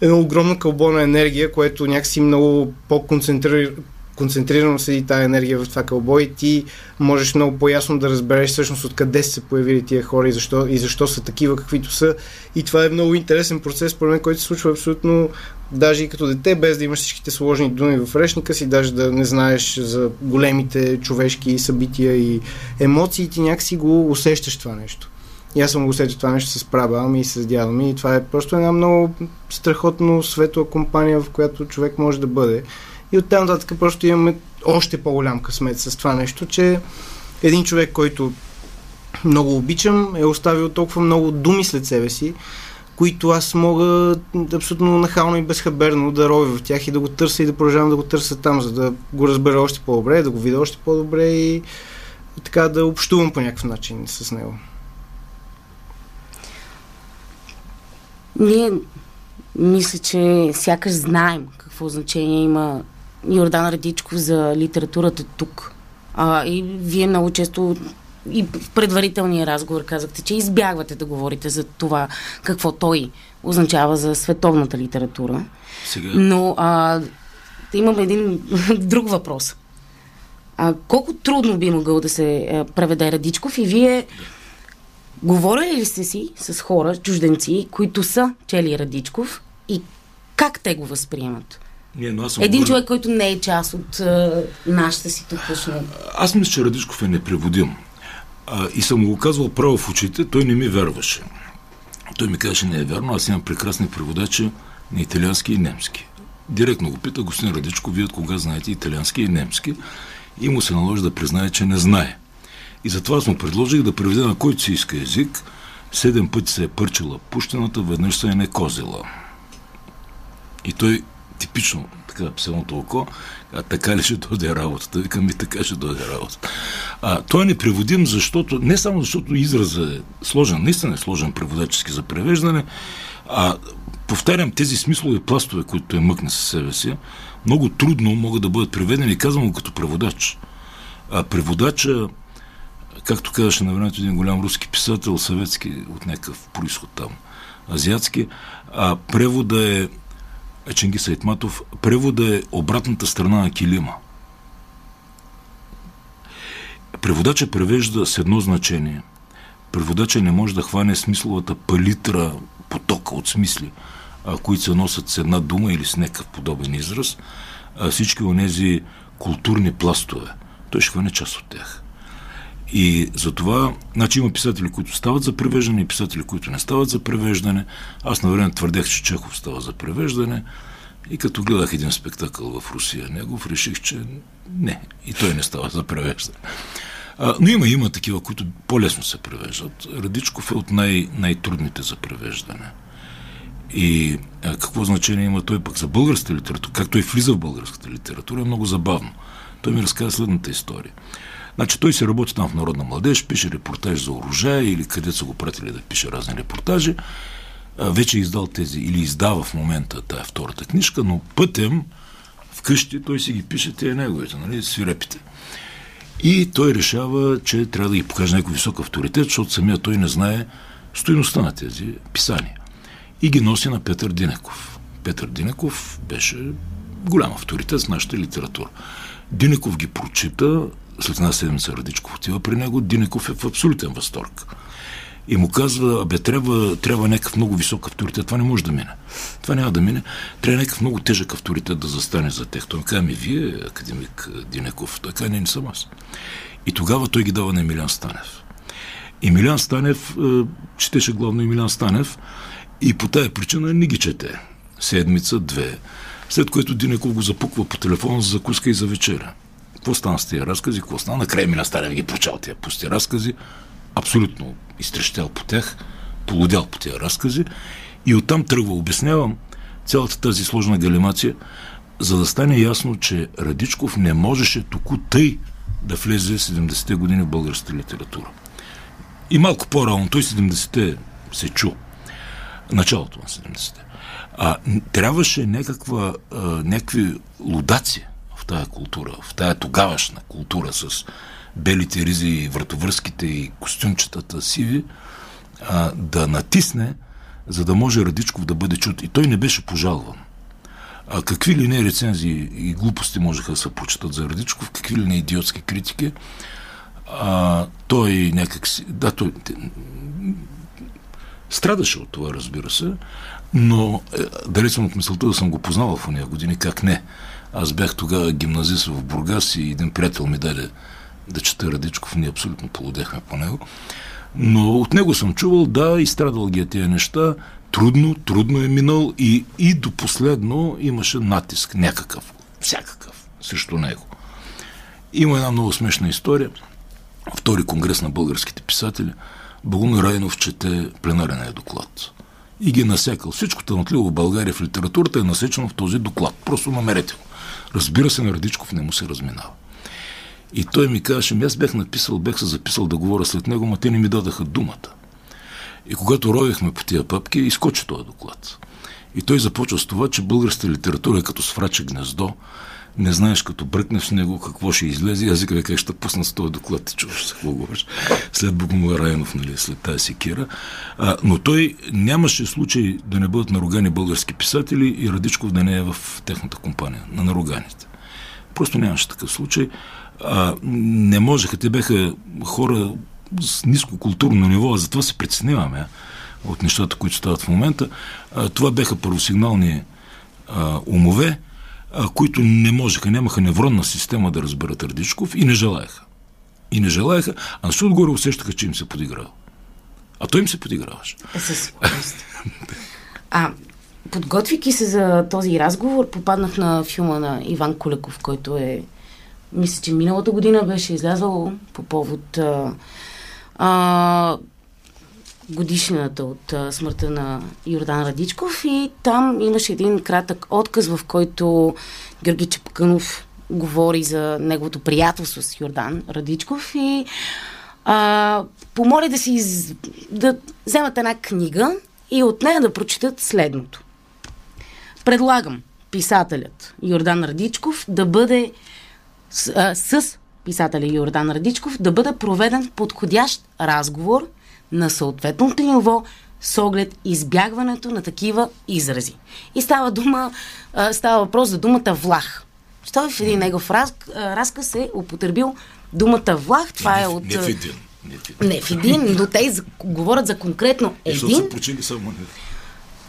една огромна кълбона енергия, което някакси много по-концентрира, концентрирано седи тази енергия в това кълбо и ти можеш много по-ясно да разбереш всъщност откъде са се появили тия хора и защо, и защо са такива каквито са. И това е много интересен процес, според мен, който се случва абсолютно даже и като дете, без да имаш всичките сложни думи в речника си, даже да не знаеш за големите човешки събития и емоции, ти някакси го усещаш това нещо. И аз съм го усетил това нещо с праба ми и с дядо ми. И това е просто една много страхотно светла компания, в която човек може да бъде. И оттам нататък просто имаме още по-голям късмет с това нещо, че един човек, който много обичам, е оставил толкова много думи след себе си, които аз мога абсолютно нахално и безхаберно да ровя в тях и да го търся и да продължавам да го търся там, за да го разбера още по-добре, да го видя още по-добре и, така да общувам по някакъв начин с него. Ние мисля, че сякаш знаем какво значение има Йордан Радичков за литературата тук. А, и вие много често и в предварителния разговор казахте, че избягвате да говорите за това какво той означава за световната литература. Сега... Но а, имам един друг въпрос. А, колко трудно би могъл да се а, преведе Радичков и вие говорили ли сте си с хора, чужденци, които са чели Радичков и как те го възприемат? Не, но аз съм Един говорил- човек, който не е част от а, нашата си тукашна. Аз мисля, че Радичков е непреводим. А, и съм го казвал право в очите, той не ми вярваше. Той ми казаше, не е вярно, аз имам прекрасни преводачи на италиански и немски. Директно го пита, господин Радичко, вие от кога знаете италиански и немски? И му се наложи да признае, че не знае. И затова аз му предложих да преведе на който си иска език. Седем пъти се е пърчила пущената, веднъж се е не козила. И той типично, така, пселното око, а така ли ще дойде работата? Викам ми, така ще дойде работата. А, той е непреводим, защото, не само защото изразът е сложен, наистина е сложен преводачески за превеждане, а повтарям, тези смислови пластове, които той мъкне със себе си, много трудно могат да бъдат преведени, казвам го като преводач. А преводача, както казваше на времето един голям руски писател, съветски, от някакъв происход там, азиатски, а превода е Ченгис Айтматов, превода е обратната страна на килима. Преводача превежда с едно значение. Преводача не може да хване смисловата палитра, потока от смисли, които се носят с една дума или с някакъв подобен израз, всички онези културни пластове. Той ще хване част от тях. И затова, значи има писатели, които стават за превеждане и писатели, които не стават за превеждане. Аз на време твърдех, че Чехов става за превеждане. И като гледах един спектакъл в Русия негов, реших, че не, и той не става за превеждане. А, но има, има такива, които по-лесно се превеждат. Радичков е от най- най-трудните за превеждане. И а, какво значение има той пък за българската литература, как той влиза в българската литература, е много забавно. Той ми разказа следната история. Значи той се работи там в Народна младеж, пише репортаж за оръжая или къде са го пратили да пише разни репортажи. Вече е издал тези, или издава в момента тая втората книжка, но пътем вкъщи той си ги пише тези неговите, нали, свирепите. И той решава, че трябва да ги покаже някой висок авторитет, защото самия той не знае стоиността на тези писания. И ги носи на Петър Динеков. Петър Динеков беше голям авторитет в нашата литература. Динеков ги прочита, след една седмица Радичков отива при него, Динеков е в абсолютен възторг. И му казва, абе, трябва, трябва някакъв много висок авторитет. Това не може да мине. Това няма да мине. Трябва някакъв много тежък авторитет да застане за тех. Той ми ми вие, академик Динеков. Той казва, не, не съм аз. И тогава той ги дава на Емилян Станев. Емилян Станев, е, четеше главно Емилян Станев и по тая причина не ги чете. Седмица, две. След което Динеков го запуква по телефона за закуска и за вечеря. Какво стана с тия разкази? Какво стана? Накрая Емилян Станев ги прочал тия пусти разкази. Абсолютно изтрещял по тях, полудял по тия разкази. И оттам тръгва, обяснявам цялата тази сложна галимация, за да стане ясно, че Радичков не можеше току тъй да влезе 70-те години в българската литература. И малко по-рано, той 70-те се чу. Началото на 70-те. А, трябваше някаква, а, някакви лудаци в тая култура, в тая тогавашна култура с белите ризи и вратовръзките и костюмчетата сиви, а, да натисне, за да може Радичков да бъде чут. И той не беше пожалван. А какви ли не рецензии и глупости можеха да се прочитат за Радичков, какви ли не идиотски критики, а, той някак си... Да, той страдаше от това, разбира се, но е, дали съм от мисълта да съм го познавал в уния години, как не. Аз бях тогава гимназист в Бургас и един приятел ми даде да чета Радичков, ние абсолютно полудехме по него. Но от него съм чувал, да, изстрадал ги е тия неща, трудно, трудно е минал и, и до последно имаше натиск, някакъв, всякакъв, срещу него. Има една много смешна история. Втори конгрес на българските писатели. Богомир Райнов чете пленарения доклад. И ги е насякал. Всичко талантливо в България в литературата е насечено в този доклад. Просто намерете го. Разбира се, на Радичков не му се разминава. И той ми казваше, «Ами аз бях написал, бях се записал да говоря след него, но те не ми дадаха думата. И когато ровихме по тия папки, изкочи този доклад. И той започва с това, че българската литература е като свраче гнездо, не знаеш като бръкнеш в него какво ще излезе. Аз викам, как ще пусна с този доклад, ти чуваш какво говориш. След Богомил Райнов, нали, след тази секира. А, но той нямаше случай да не бъдат наругани български писатели и Радичков да не е в техната компания, на наруганите. Просто нямаше такъв случай. А, не можеха, те бяха хора с ниско културно ниво, а затова се притесняваме от нещата, които стават в момента. А, това бяха първосигнални а, умове, които не можеха, нямаха невронна система да разберат Радичков и не желаяха. И не желаяха, а защото отгоре усещаха, че им се подиграва. А той им се подиграваше. Със сигурност. А, подготвики се за този разговор, попаднах на филма на Иван Кулеков, който е мисля, че миналата година беше излязъл по повод а, а, годишнината от смъртта на Йордан Радичков и там имаше един кратък отказ, в който Георги Чепканов говори за неговото приятелство с Йордан Радичков и а, помоли да си из... да вземат една книга и от нея да прочитат следното. Предлагам писателят Йордан Радичков да бъде с, а, с писателя Йордан Радичков да бъде проведен подходящ разговор на съответното ниво с оглед избягването на такива изрази. И става дума, става въпрос за думата влах. Що в един негов раз, разказ е употребил думата влах. Това е от... Не в един. Не в един. Но те говорят за конкретно един.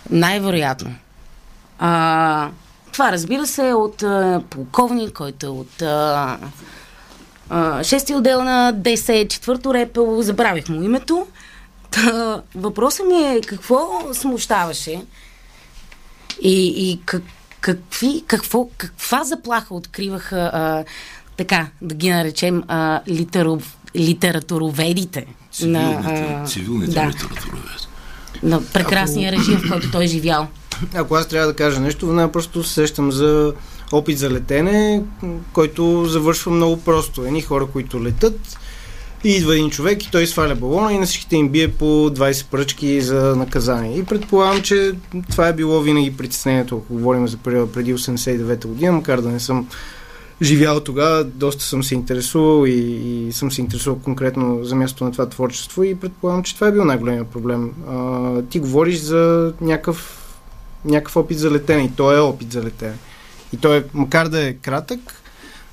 Най-вероятно. А, това разбира се е от а, полковник, който е от а, а, шести отдел на ДС, четвърто репело, забравих му името. Та, въпросът ми е какво смущаваше и, и как, какви, какво, каква заплаха откриваха а, така, да ги наречем а, литеров, литературоведите Цивилните, а, цивилните да, литературовед. на прекрасния режим, в който той е живял. Ако аз трябва да кажа нещо, веднага просто се сещам за опит за летене, който завършва много просто. Едни хора, които летат, и идва един човек и той сваля балона и на всичките им бие по 20 пръчки за наказание. И предполагам, че това е било винаги притеснението, ако говорим за периода преди 89-та година, макар да не съм живял тогава, доста съм се интересувал и, и съм се интересувал конкретно за мястото на това творчество и предполагам, че това е бил най-големият проблем. А, ти говориш за някакъв, някакъв опит за летене и то е опит за летене. И той, е, макар да е кратък,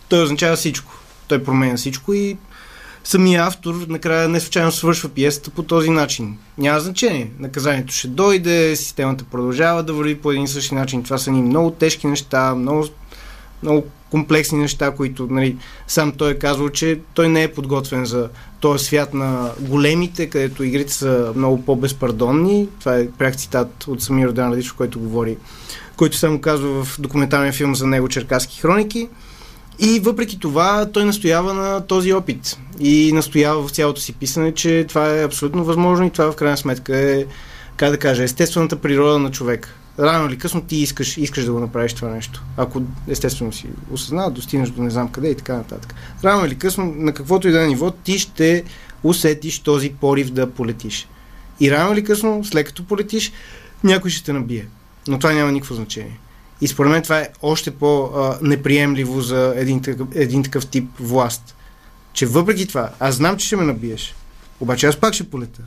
той означава всичко. Той променя всичко и самия автор накрая не случайно свършва пиесата по този начин. Няма значение. Наказанието ще дойде, системата продължава да върви по един и същи начин. Това са ни много тежки неща, много, много комплексни неща, които нали, сам той е казал, че той не е подготвен за този свят на големите, където игрите са много по-безпардонни. Това е пряк цитат от самия Родан Радичев, който говори, който само казва в документалния филм за него Черкаски хроники. И въпреки това той настоява на този опит и настоява в цялото си писане, че това е абсолютно възможно и това в крайна сметка е, как да кажа, естествената природа на човек. Рано или късно ти искаш, искаш да го направиш това нещо. Ако естествено си осъзнава, достигнеш до не знам къде и така нататък. Рано или късно, на каквото и да е ниво, ти ще усетиш този порив да полетиш. И рано или късно, след като полетиш, някой ще те набие. Но това няма никакво значение. И според мен това е още по-неприемливо за един такъв, един такъв тип власт. Че въпреки това, аз знам, че ще ме набиеш. Обаче аз пак ще полета.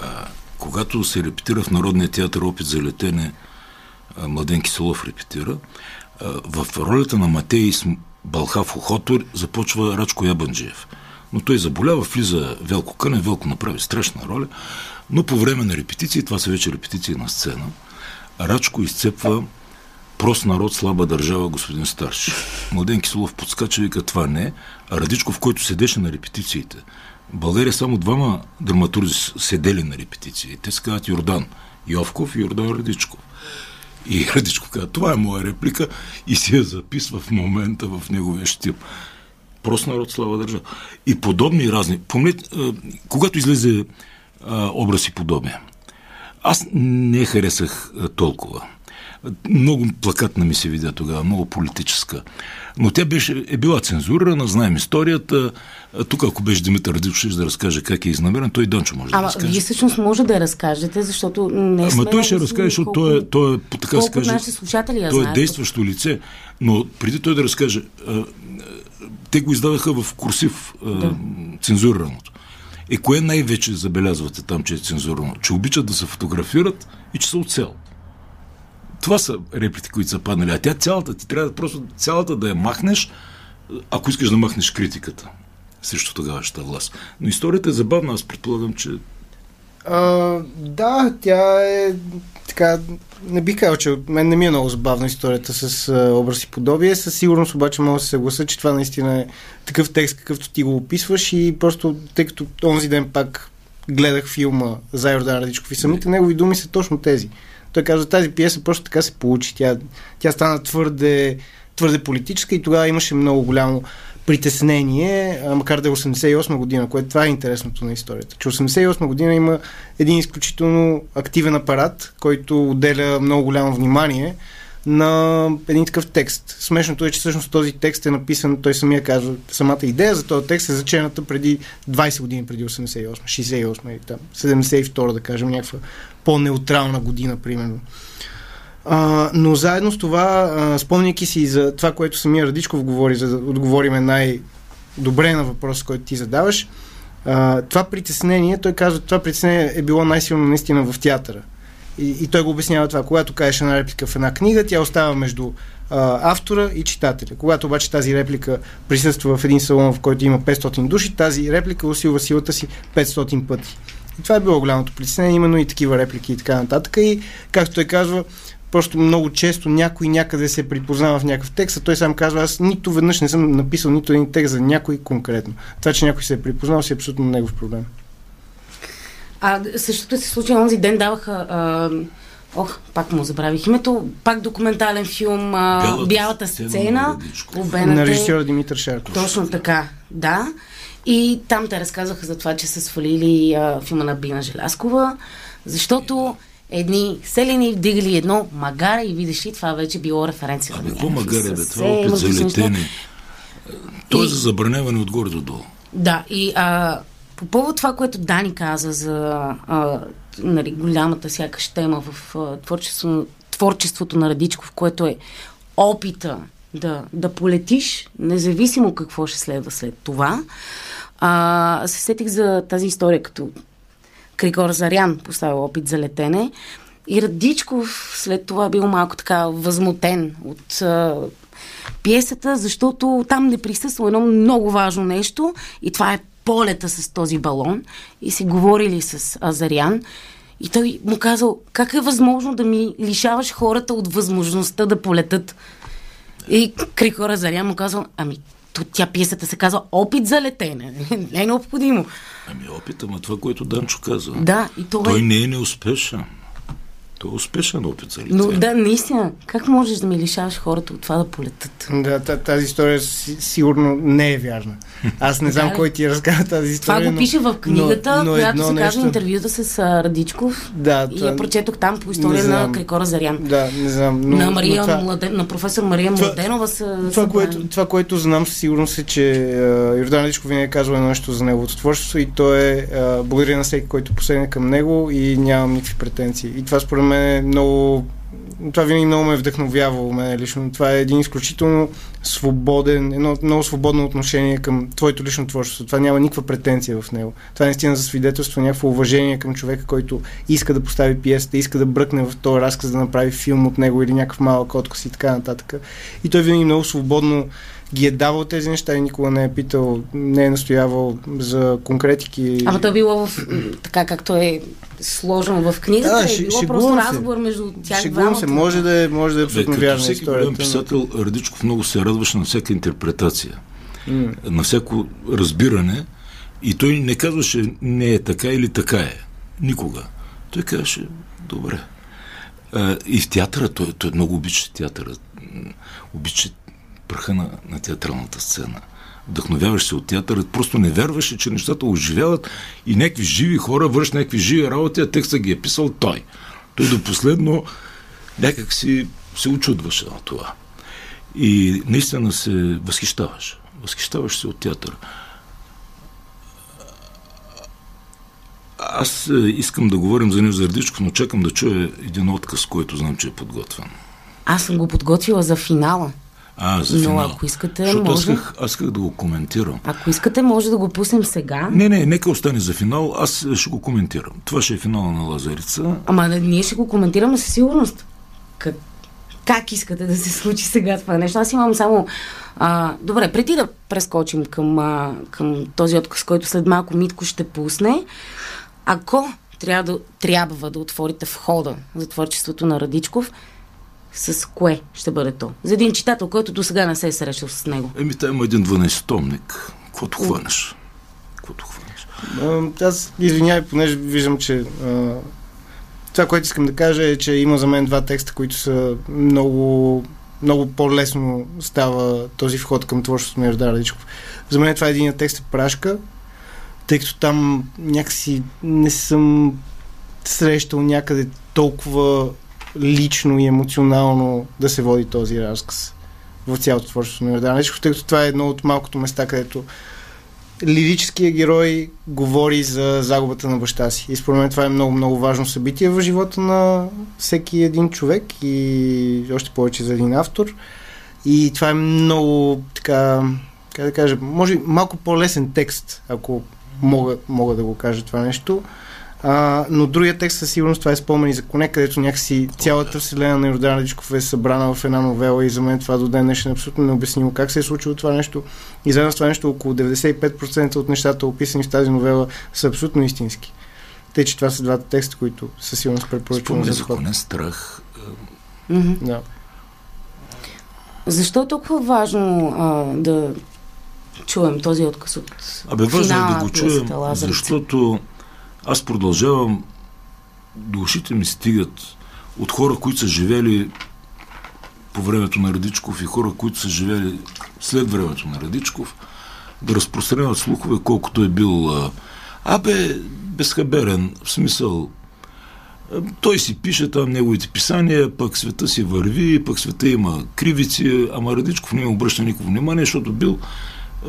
А, когато се репетира в Народния театър опит за летене, Младен Киселов репетира, в ролята на Матей Балхав Охотор започва Рачко Ябанджиев. Но той заболява, влиза Велко Къне, Велко направи страшна роля, но по време на репетиции, това са вече репетиции на сцена, Рачко изцепва прост народ, слаба държава, господин Старш. Младен Киселов подскача и вика, това не. А Радичков, който седеше на репетициите. България само двама драматурзи седели на репетиции. Те се казват Йордан Йовков и Йордан Радичков. И Радичков казва, това е моя реплика и си я записва в момента в неговия щип. Прост народ, слава държава. И подобни разни. Помните, а, когато излезе образ и подобие, аз не харесах толкова. Много плакатна ми се видя тогава, много политическа. Но тя беше, е била цензурирана, знаем историята. Тук, ако беше Димитър Радичов, ще да разкаже как е изнамерен, той Дончо може да Ама разкаже. вие всъщност може да разкажете, защото не сме... Ама той ще разкаже, защото той е, той е така се каже, слушатели я той е действащо лице. Но преди той да разкаже, а, те го издадаха в курсив а, Да. цензурираното. Е, кое най-вече забелязвате там, че е цензурирано? Че обичат да се фотографират и че са от цел. Това са реплики, които са паднали. А тя цялата, ти трябва да просто цялата да я махнеш, ако искаш да махнеш критиката срещу тогавашната власт. Но историята е забавна. Аз предполагам, че А, да, тя е така, не бих казал, че от мен не ми е много забавна историята с а, образ и подобие. Със сигурност обаче мога да се съгласа, че това наистина е такъв текст, какъвто ти го описваш и просто, тъй като онзи ден пак гледах филма за Йордан Радичков и самите негови думи са точно тези. Той казва, тази пиеса просто така се получи. Тя, тя стана твърде, твърде политическа и тогава имаше много голямо притеснение, макар да е 88 година, което това е интересното на историята. Че 88 година има един изключително активен апарат, който отделя много голямо внимание на един такъв текст. Смешното е, че всъщност този текст е написан, той самия казва, самата идея за този текст е зачената преди 20 години, преди 88, 68 или там, 72 да кажем, някаква по-неутрална година, примерно. А, но заедно с това, а, спомняйки си за това, което самия Радичков говори, за да отговориме най-добре на въпроса, който ти задаваш, а, това притеснение, той казва, това притеснение е било най-силно наистина в театъра. И, и той го обяснява това. Когато кажеш една реплика в една книга, тя остава между а, автора и читателя. Когато обаче тази реплика присъства в един салон, в който има 500 души, тази реплика усилва силата си 500 пъти. И това е било голямото притеснение, именно и такива реплики и така нататък. И, както той казва, просто много често някой някъде се припознава в някакъв текст, а той сам казва, аз нито веднъж не съм написал нито един текст за някой конкретно. Това, че някой се е припознал, си е абсолютно негов проблем. А същото се случи онзи ден даваха... А, ох, пак му забравих името. Пак документален филм а, Бялата Бялата, сцена сцена. на режисьора Димитър Шарков. Точно така, да. И там те разказаха за това, че са свалили а, филма на Бина Желяскова, защото едни селени вдигали едно магаре и видиш ли, това вече било референция. На какво магаре, бе? Това е опит за летене. То е за забраняване отгоре до долу. Да, и а, по повод това, което Дани каза за а, нали, голямата сякаш тема в а, творчество, творчеството на Радичков, което е опита да, да полетиш, независимо какво ще следва след това, а, се сетих за тази история, като Кригор Зарян поставил опит за летене. И Радичков след това бил малко така възмутен от а, пиесата, защото там не присъства едно много важно нещо и това е полета с този балон и си говорили с Азарян и той му казал, как е възможно да ми лишаваш хората от възможността да полетат? И Крикор Азарян му казал, ами, то тя пиесата се казва Опит за летене. Не е необходимо. Ами опит, ама това, което Данчо каза. Да, и това Той не е неуспешен. Той е успешен опит за летене. Но да, наистина, как можеш да ми лишаваш хората от това да полетат? Да, та- тази история си, сигурно не е вярна. Аз не знам Да, кой ти разказа тази Това история. го пише в книгата, но, но която се казва нещо... интервюта с Радичков. Да, и това- я прочетох там по история на. Крикора Зарян. Да, не знам. Но, на, Мария но това... Младен, на професор Мария Това- Младенова са Това събрани. което, това, което знам със сигурност е, че а, Йордан Радичков винаги е казвал едно нещо за неговото творчество и то е а, благодаря на всеки, който посегне към него и нямам никакви претенции. И това според мен е много това винаги много ме е вдъхновявало мен лично. Това е един изключително свободен, едно много свободно отношение към твоето лично творчество. Това няма никаква претенция в него. Това наистина за свидетелство някакво уважение към човека, който иска да постави пиесата, иска да бръкне в този разказ, да направи филм от него или някакъв малък отказ и така нататък. И той винаги много свободно ги е давал тези неща и никога не е питал, не е настоявал за конкретики. Ама то е било в, така както е сложено в книгата, Да, е ще- било шегувам просто се. разговор между тях Шегувам се, може да е, може да е абсолютно вярна всеки голям историята. писател, Радичков много се радваше на всяка интерпретация, на всяко разбиране и той не казваше не е така или така е. Никога. Той казваше добре. А, и в театъра, той, той много обича театъра. Обича пръха на, на театралната сцена. Вдъхновяваш се от театъра, просто не вярваше, че нещата оживяват и някакви живи хора вършат някакви живи работи, а текста ги е писал той. Той до последно някак си се очудваше на това. И наистина се възхищаваш. Възхищаваш се от театъра. Аз е, искам да говорим за него за Радичков, но чакам да чуя един отказ, който знам, че е подготвен. Аз съм го подготвила за финала. А, за Но финал. ако искате, Защото аз може. исках, аз исках да го коментирам. Ако искате, може да го пуснем сега. Не, не, нека остане за финал, аз ще го коментирам. Това ще е финала на Лазарица. Ама ние ще го коментираме със сигурност. Как, как искате да се случи сега това нещо. Аз имам само... А, добре, преди да прескочим към, а, към този отказ, който след малко Митко ще пусне, ако трябва да, трябва да отворите входа за творчеството на Радичков, с кое ще бъде то? За един читател, който до сега не се е срещал с него. Еми, там има един 12-томник. Каквото хванеш. Каквото хванеш. А, Аз извинявай, понеже виждам, че а, това, което искам да кажа е, че има за мен два текста, които са много, много по-лесно става този вход към творчеството на Йордан Радичков. За мен това е един текст е Прашка, тъй като там някакси не съм срещал някъде толкова лично и емоционално да се води този разказ в цялото творчество на Йордан Радичков, тъй като това е едно от малкото места, където лирическия герой говори за загубата на баща си. И според мен това е много, много важно събитие в живота на всеки един човек и още повече за един автор. И това е много така, как да кажа, може малко по-лесен текст, ако мога, мога да го кажа това нещо. А, но другия текст със сигурност това е спомени за коне, където някакси цялата вселена на Йордан Радичков е събрана в една новела и за мен това до ден днешен е абсолютно необяснимо как се е случило това нещо. И заедно с това нещо около 95% от нещата, описани в тази новела, са абсолютно истински. Тъй, че това са двата текста, които със сигурност препоръчвам за за сход. коне страх. Мгм. Да. Защо е толкова важно а, да чуем този отказ от Абе, важно е да го чуем, защото аз продължавам. До ушите ми стигат от хора, които са живели по времето на Радичков и хора, които са живели след времето на Радичков, да разпространяват слухове, колкото е бил абе, безхаберен, в смисъл той си пише там неговите писания, пък света си върви, пък света има кривици, ама Радичков не обръща никакво внимание, защото бил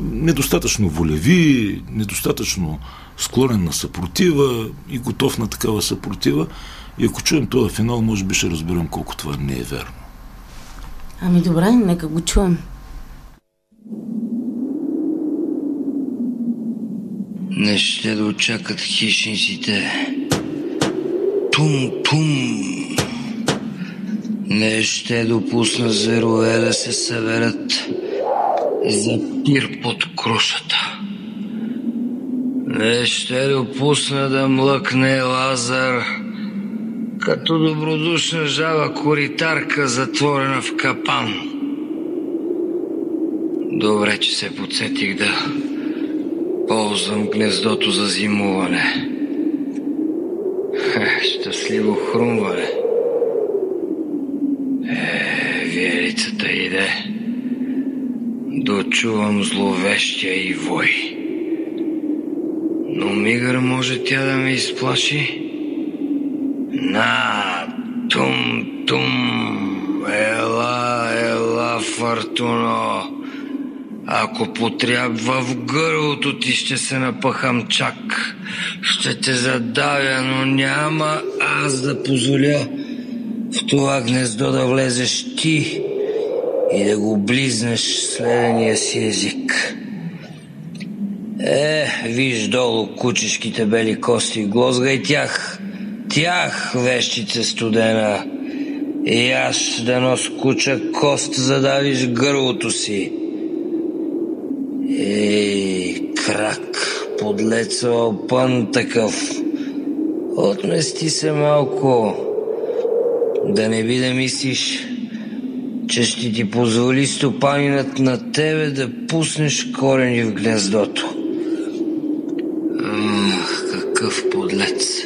недостатъчно волеви, недостатъчно склонен на съпротива и готов на такава съпротива. И ако чуем този финал, може би ще разберем колко това не е верно. Ами добре, нека го чуем. Не ще да очакат хищниците. Тум-тум. Не ще допусна зверове да се съберат за пир под крушата. Не ще допусна да млъкне Лазар като добродушна жава коритарка, затворена в капан. Добре, че се подсетих да ползвам гнездото за зимуване. Хе, щастливо хрумване. Е, виелицата иде. Дочувам зловещия и вой. Но мигър може тя да ме изплаши. На, тум, тум, ела, ела, Фортуно. Ако потрябва в гърлото ти ще се напъхам чак. Ще те задавя, но няма аз да позволя в това гнездо да влезеш ти и да го близнеш следения си език. Е, виж долу кучешките бели кости, глозгай тях, тях, вещице студена. И аз да нос куча кост задавиш гърлото си. Ей, крак, подлец опън такъв. Отмести се малко, да не би да мислиш, че ще ти позволи стопанинът на тебе да пуснеш корени в гнездото. Ах, какъв подлец.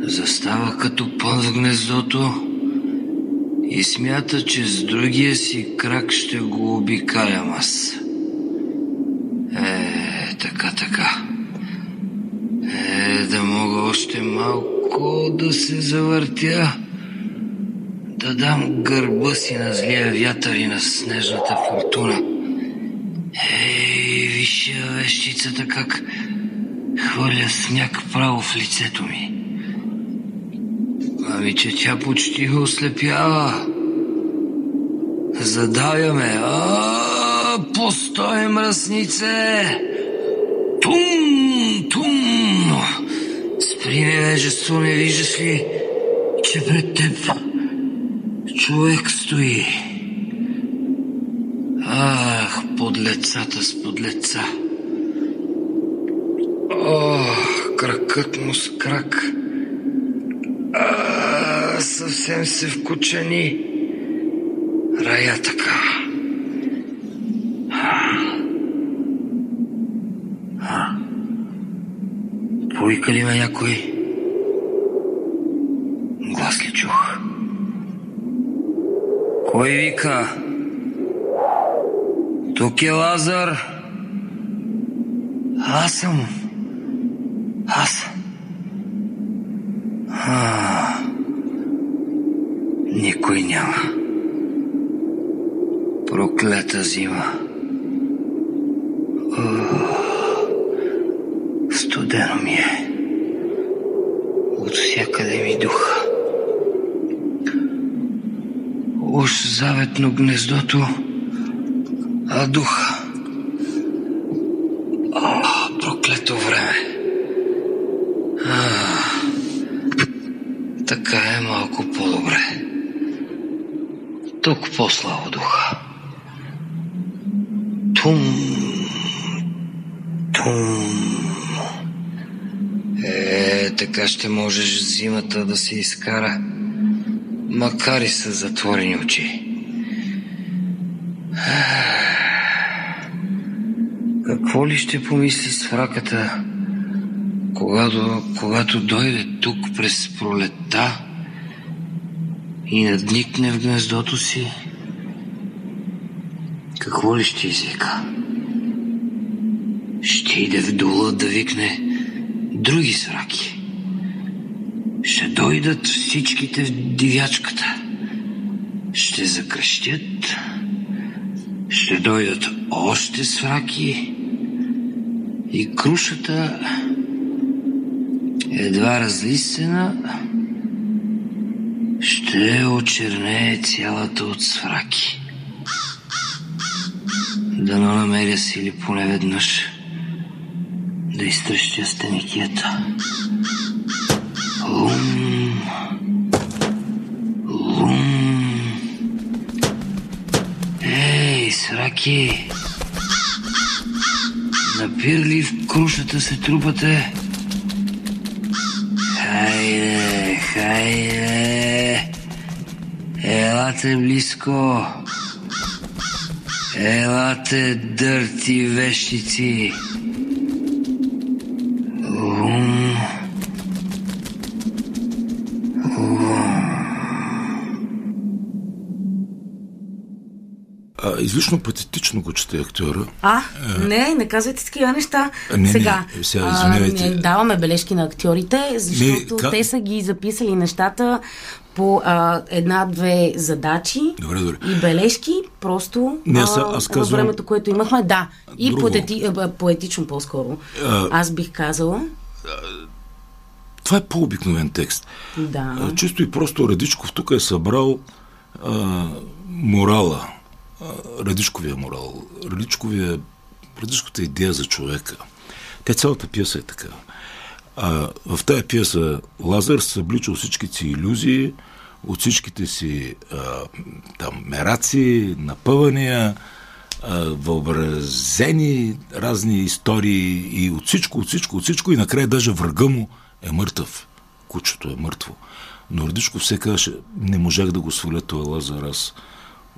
Застава като пън в гнездото и смята, че с другия си крак ще го обикалям аз. Е, така, така. Е, да мога още малко да се завъртя. Да дам гърба си на злия вятър и на снежната фортуна. Ей, виж я вещицата как хвърля сняг право в лицето ми. Ами, че тя почти го ослепява. Задавя ме. А, постой, мръснице! Тум, тум! Спри невежество, не виждаш ли, че пред теб човек стои. Ах, подлецата с подлеца. Ох, кракът му с крак. А, съвсем се вкучени. Рая така. Повика ли ме някой? Глас ли чух? Кой вика? Тук е Лазар. Аз съм. Аз. А, никой няма. Проклета зима. О, студено ми е. От всякъде ми духа. Уж заветно гнездото, а духа. Тук по-слабо духа. Тум, тум. Е, така ще можеш зимата да се изкара, макар и с затворени очи. Какво ли ще помисли с фраката, когато, когато дойде тук през пролетта и надникне в гнездото си? Какво ли ще извика? Ще иде в дула да викне други сраки. Ще дойдат всичките в дивячката. Ще закръщят. Ще дойдат още сраки. И крушата едва разлистена ще очернее цялата от свраки. Да намеря сили поне веднъж да изтръщя стеникията. Лум, лум. Ей, сраки! Напирли в крушата се трупате? Хайде, хайде! Елате близко! Елате, дърти вещици! Излишно патетично го чете актьора. А, не, не казвайте такива неща. А, не, не, сега, сега, а, извинявайте. не, даваме бележки на актьорите, защото ка- те са ги записали нещата по а, една-две задачи Добре, добре. и бележки, просто Не, аз- а, аз във казвам- времето, което имахме. Да, и Друго. поети, а, поетично по-скоро. А- Аз бих казала. Това е по-обикновен текст. Да. А, Чисто и просто Радичков тук е събрал а, морала, а, Радичковия морал, Радичковия, Радичковата идея за човека. Те цялата пиеса е така. А, в тая пиеса Лазар съблича от всичките си иллюзии, от всичките си а, там, мераци, напъвания, въобразени разни истории и от всичко, от всичко, от всичко и накрая даже врага му е мъртъв. Кучето е мъртво. Но Радичков все казваше, не можах да го сваля този Лазар аз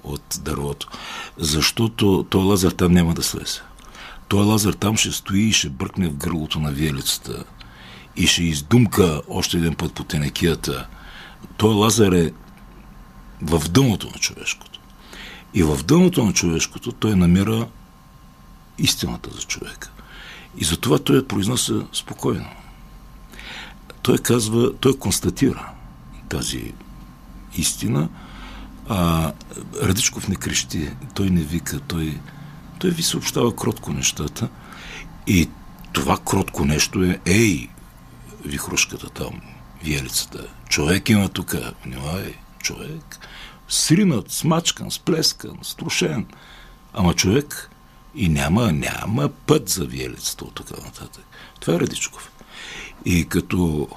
от дървото. Защото той Лазар там няма да слезе. Той Лазар там ще стои и ще бръкне в гърлото на виелицата и ще издумка още един път по тенекията. Той Лазар е в дъното на човешкото. И в дъното на човешкото той намира истината за човека. И затова той я произнася спокойно. Той казва, той констатира тази истина, а Радичков не крещи, той не вика, той, той ви съобщава кротко нещата. И това кротко нещо е, ей, вихрушката там, виелицата, човек има тук, внимавай, човек, сринат, смачкан, сплескан, струшен, ама човек и няма, няма път за виелицата от така нататък. Това е Радичков. И като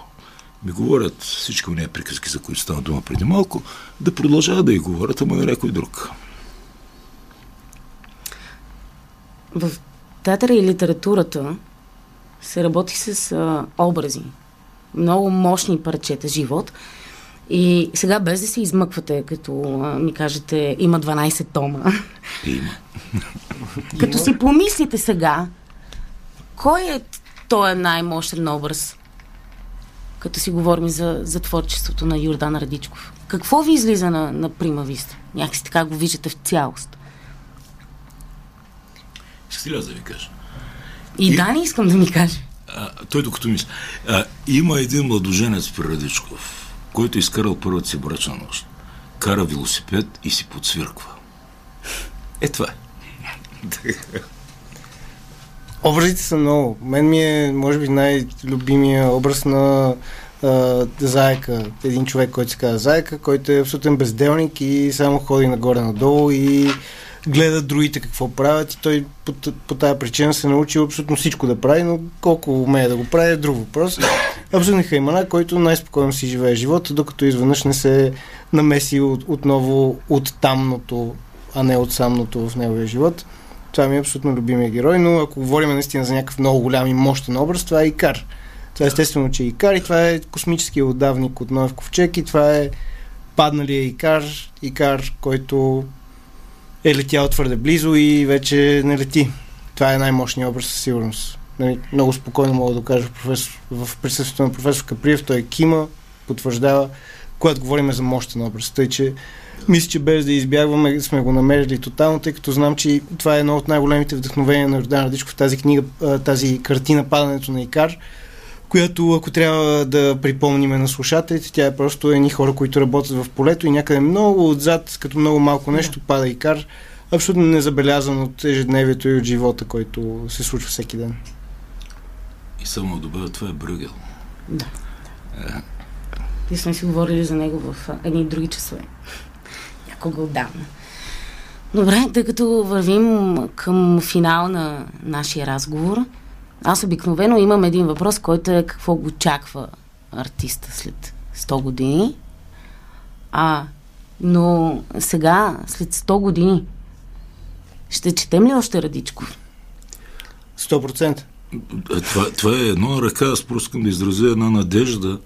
ми говорят всички уния приказки, за които стана дума преди малко, да продължават да ги говорят, ама на някой друг. В театъра и литературата се работи с а, образи. Много мощни парчета живот. И сега без да се измъквате, като а, ми кажете, има 12 тома. Има. като си помислите сега, кой е той най-мощен образ? Като си говорим за, за творчеството на Йордан Радичков. Какво ви излиза на, на Прима Виста? Някакси така го виждате в цялост. Искате ли аз да ви кажа? И, И- да, не искам да ми каже. А, той докато мисля. А, има един младоженец при Радичков, който е изкарал първата си брачна нощ. Кара велосипед и си подсвирква. Е, това е. Образите са много. Мен ми е, може би, най-любимия образ на а, Заека. Един човек, който се казва Заека, който е абсолютен безделник и само ходи нагоре-надолу и гледа другите какво правят и той по, по тази причина се научи абсолютно всичко да прави, но колко умее да го прави е друг въпрос. Абсолютно хаймана, който най-спокойно си живее живота, докато изведнъж не се намеси от, отново от тамното, а не от самното в неговия живот. Това ми е абсолютно любимия герой, но ако говорим наистина за някакъв много голям и мощен образ, това е Икар. Това е естествено, че е Икар и това е космическия отдавник от Ноев Ковчег и това е падналия Икар, Икар, който е летял твърде близо и вече не лети. Това е най-мощният образ със сигурност. Нали, много спокойно мога да кажа в, присъствието на професор Каприев. Той е кима, потвърждава, когато говорим за мощен образ. Тъй, че мисля, че без да избягваме сме го намерили тотално, тъй като знам, че това е едно от най-големите вдъхновения на Йордан Радичков, тази книга, тази картина Падането на Икар, която, ако трябва да припомниме на слушателите, тя е просто едни хора, които работят в полето и някъде много отзад, като много малко нещо, пада Икар, абсолютно незабелязан от ежедневието и от живота, който се случва всеки ден. И само добавя, това е Брюгел. Да. Ние сме си говорили за него в а, едни други часове. Някога отдавна. Добре, тъй като вървим към финал на нашия разговор, аз обикновено имам един въпрос, който е какво го очаква артиста след 100 години. А, но сега, след 100 години, ще четем ли още Радичков? 100%. Е, Това, това е едно ръка. Аз просто искам да изразя една надежда,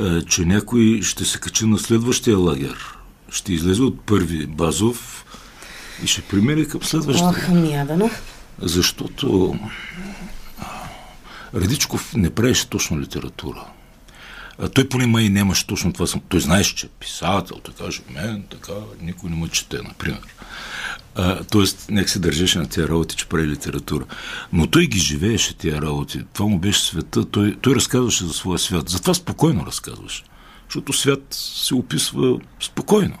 е, че някой ще се качи на следващия лагер. Ще излезе от първи базов и ще премине към следващия. Ох, ми ядано. Защото Радичков не правеше точно литература. А, той поне май нямаше точно това. Той знаеше, че е писател, той каже, мен така, никой не му чете, например. А, тоест, нека се държеше на тези работи, че прави литература. Но той ги живееше тези работи. Това му беше света. Той, той разказваше за своя свят. Затова спокойно разказваше. Защото свят се описва спокойно.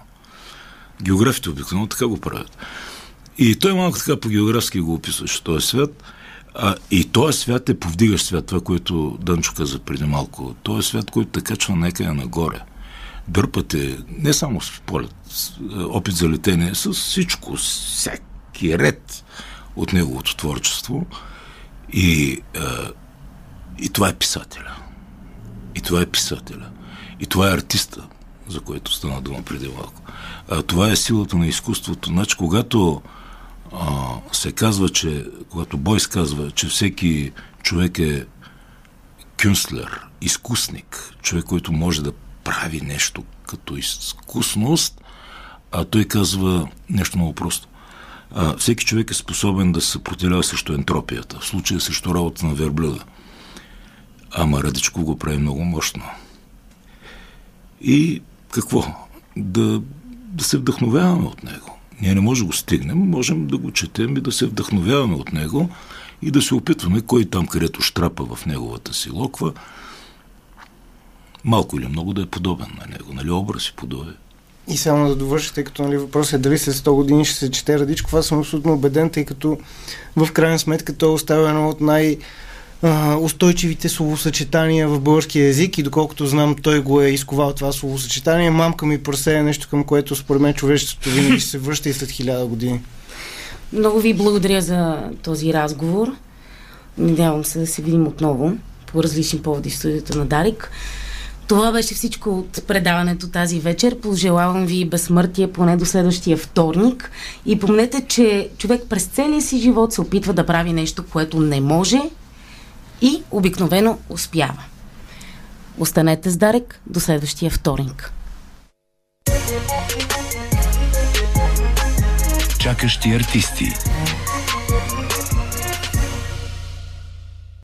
Географите обикновено така го правят. И той малко така по географски го описваше този свят. А, и този свят е повдигащ свят, това, което Дънчо каза преди малко. Този свят, който те качва някъде нагоре. Дърпате не само с полет, е, опит за летение, с всичко, всеки ред от неговото творчество. И, е, и това е писателя. И това е писателя. И това е артиста, за което стана дума преди малко. А, това е силата на изкуството. Значи, когато а, се казва, че, когато Бойс казва, че всеки човек е кюнслер, изкусник, човек, който може да прави нещо като изкусност, а той казва нещо много просто. А, всеки човек е способен да се съпротивлява срещу ентропията, в случая срещу работа на верблюда. Ама Радичко го прави много мощно. И какво? Да, да се вдъхновяваме от него. Ние не можем да го стигнем, можем да го четем и да се вдъхновяваме от него и да се опитваме кой там, където штрапа в неговата си локва, малко или много да е подобен на него. Нали образ и подобие. И само да довърша, тъй като нали, въпросът е дали след 100 години ще се чете Радичков, аз съм абсолютно убеден, тъй като в крайна сметка той оставя едно от най- устойчивите словосъчетания в българския език и доколкото знам, той го е изковал това словосъчетание. Мамка ми прасе е нещо, към което според мен човечеството винаги ще се връща и след хиляда години. Много ви благодаря за този разговор. Надявам се да се видим отново по различни поводи в студиото на Дарик. Това беше всичко от предаването тази вечер. Пожелавам ви безсмъртие поне до следващия вторник. И помнете, че човек през целия си живот се опитва да прави нещо, което не може и обикновено успява. Останете с Дарек до следващия вторник. Чакащи артисти.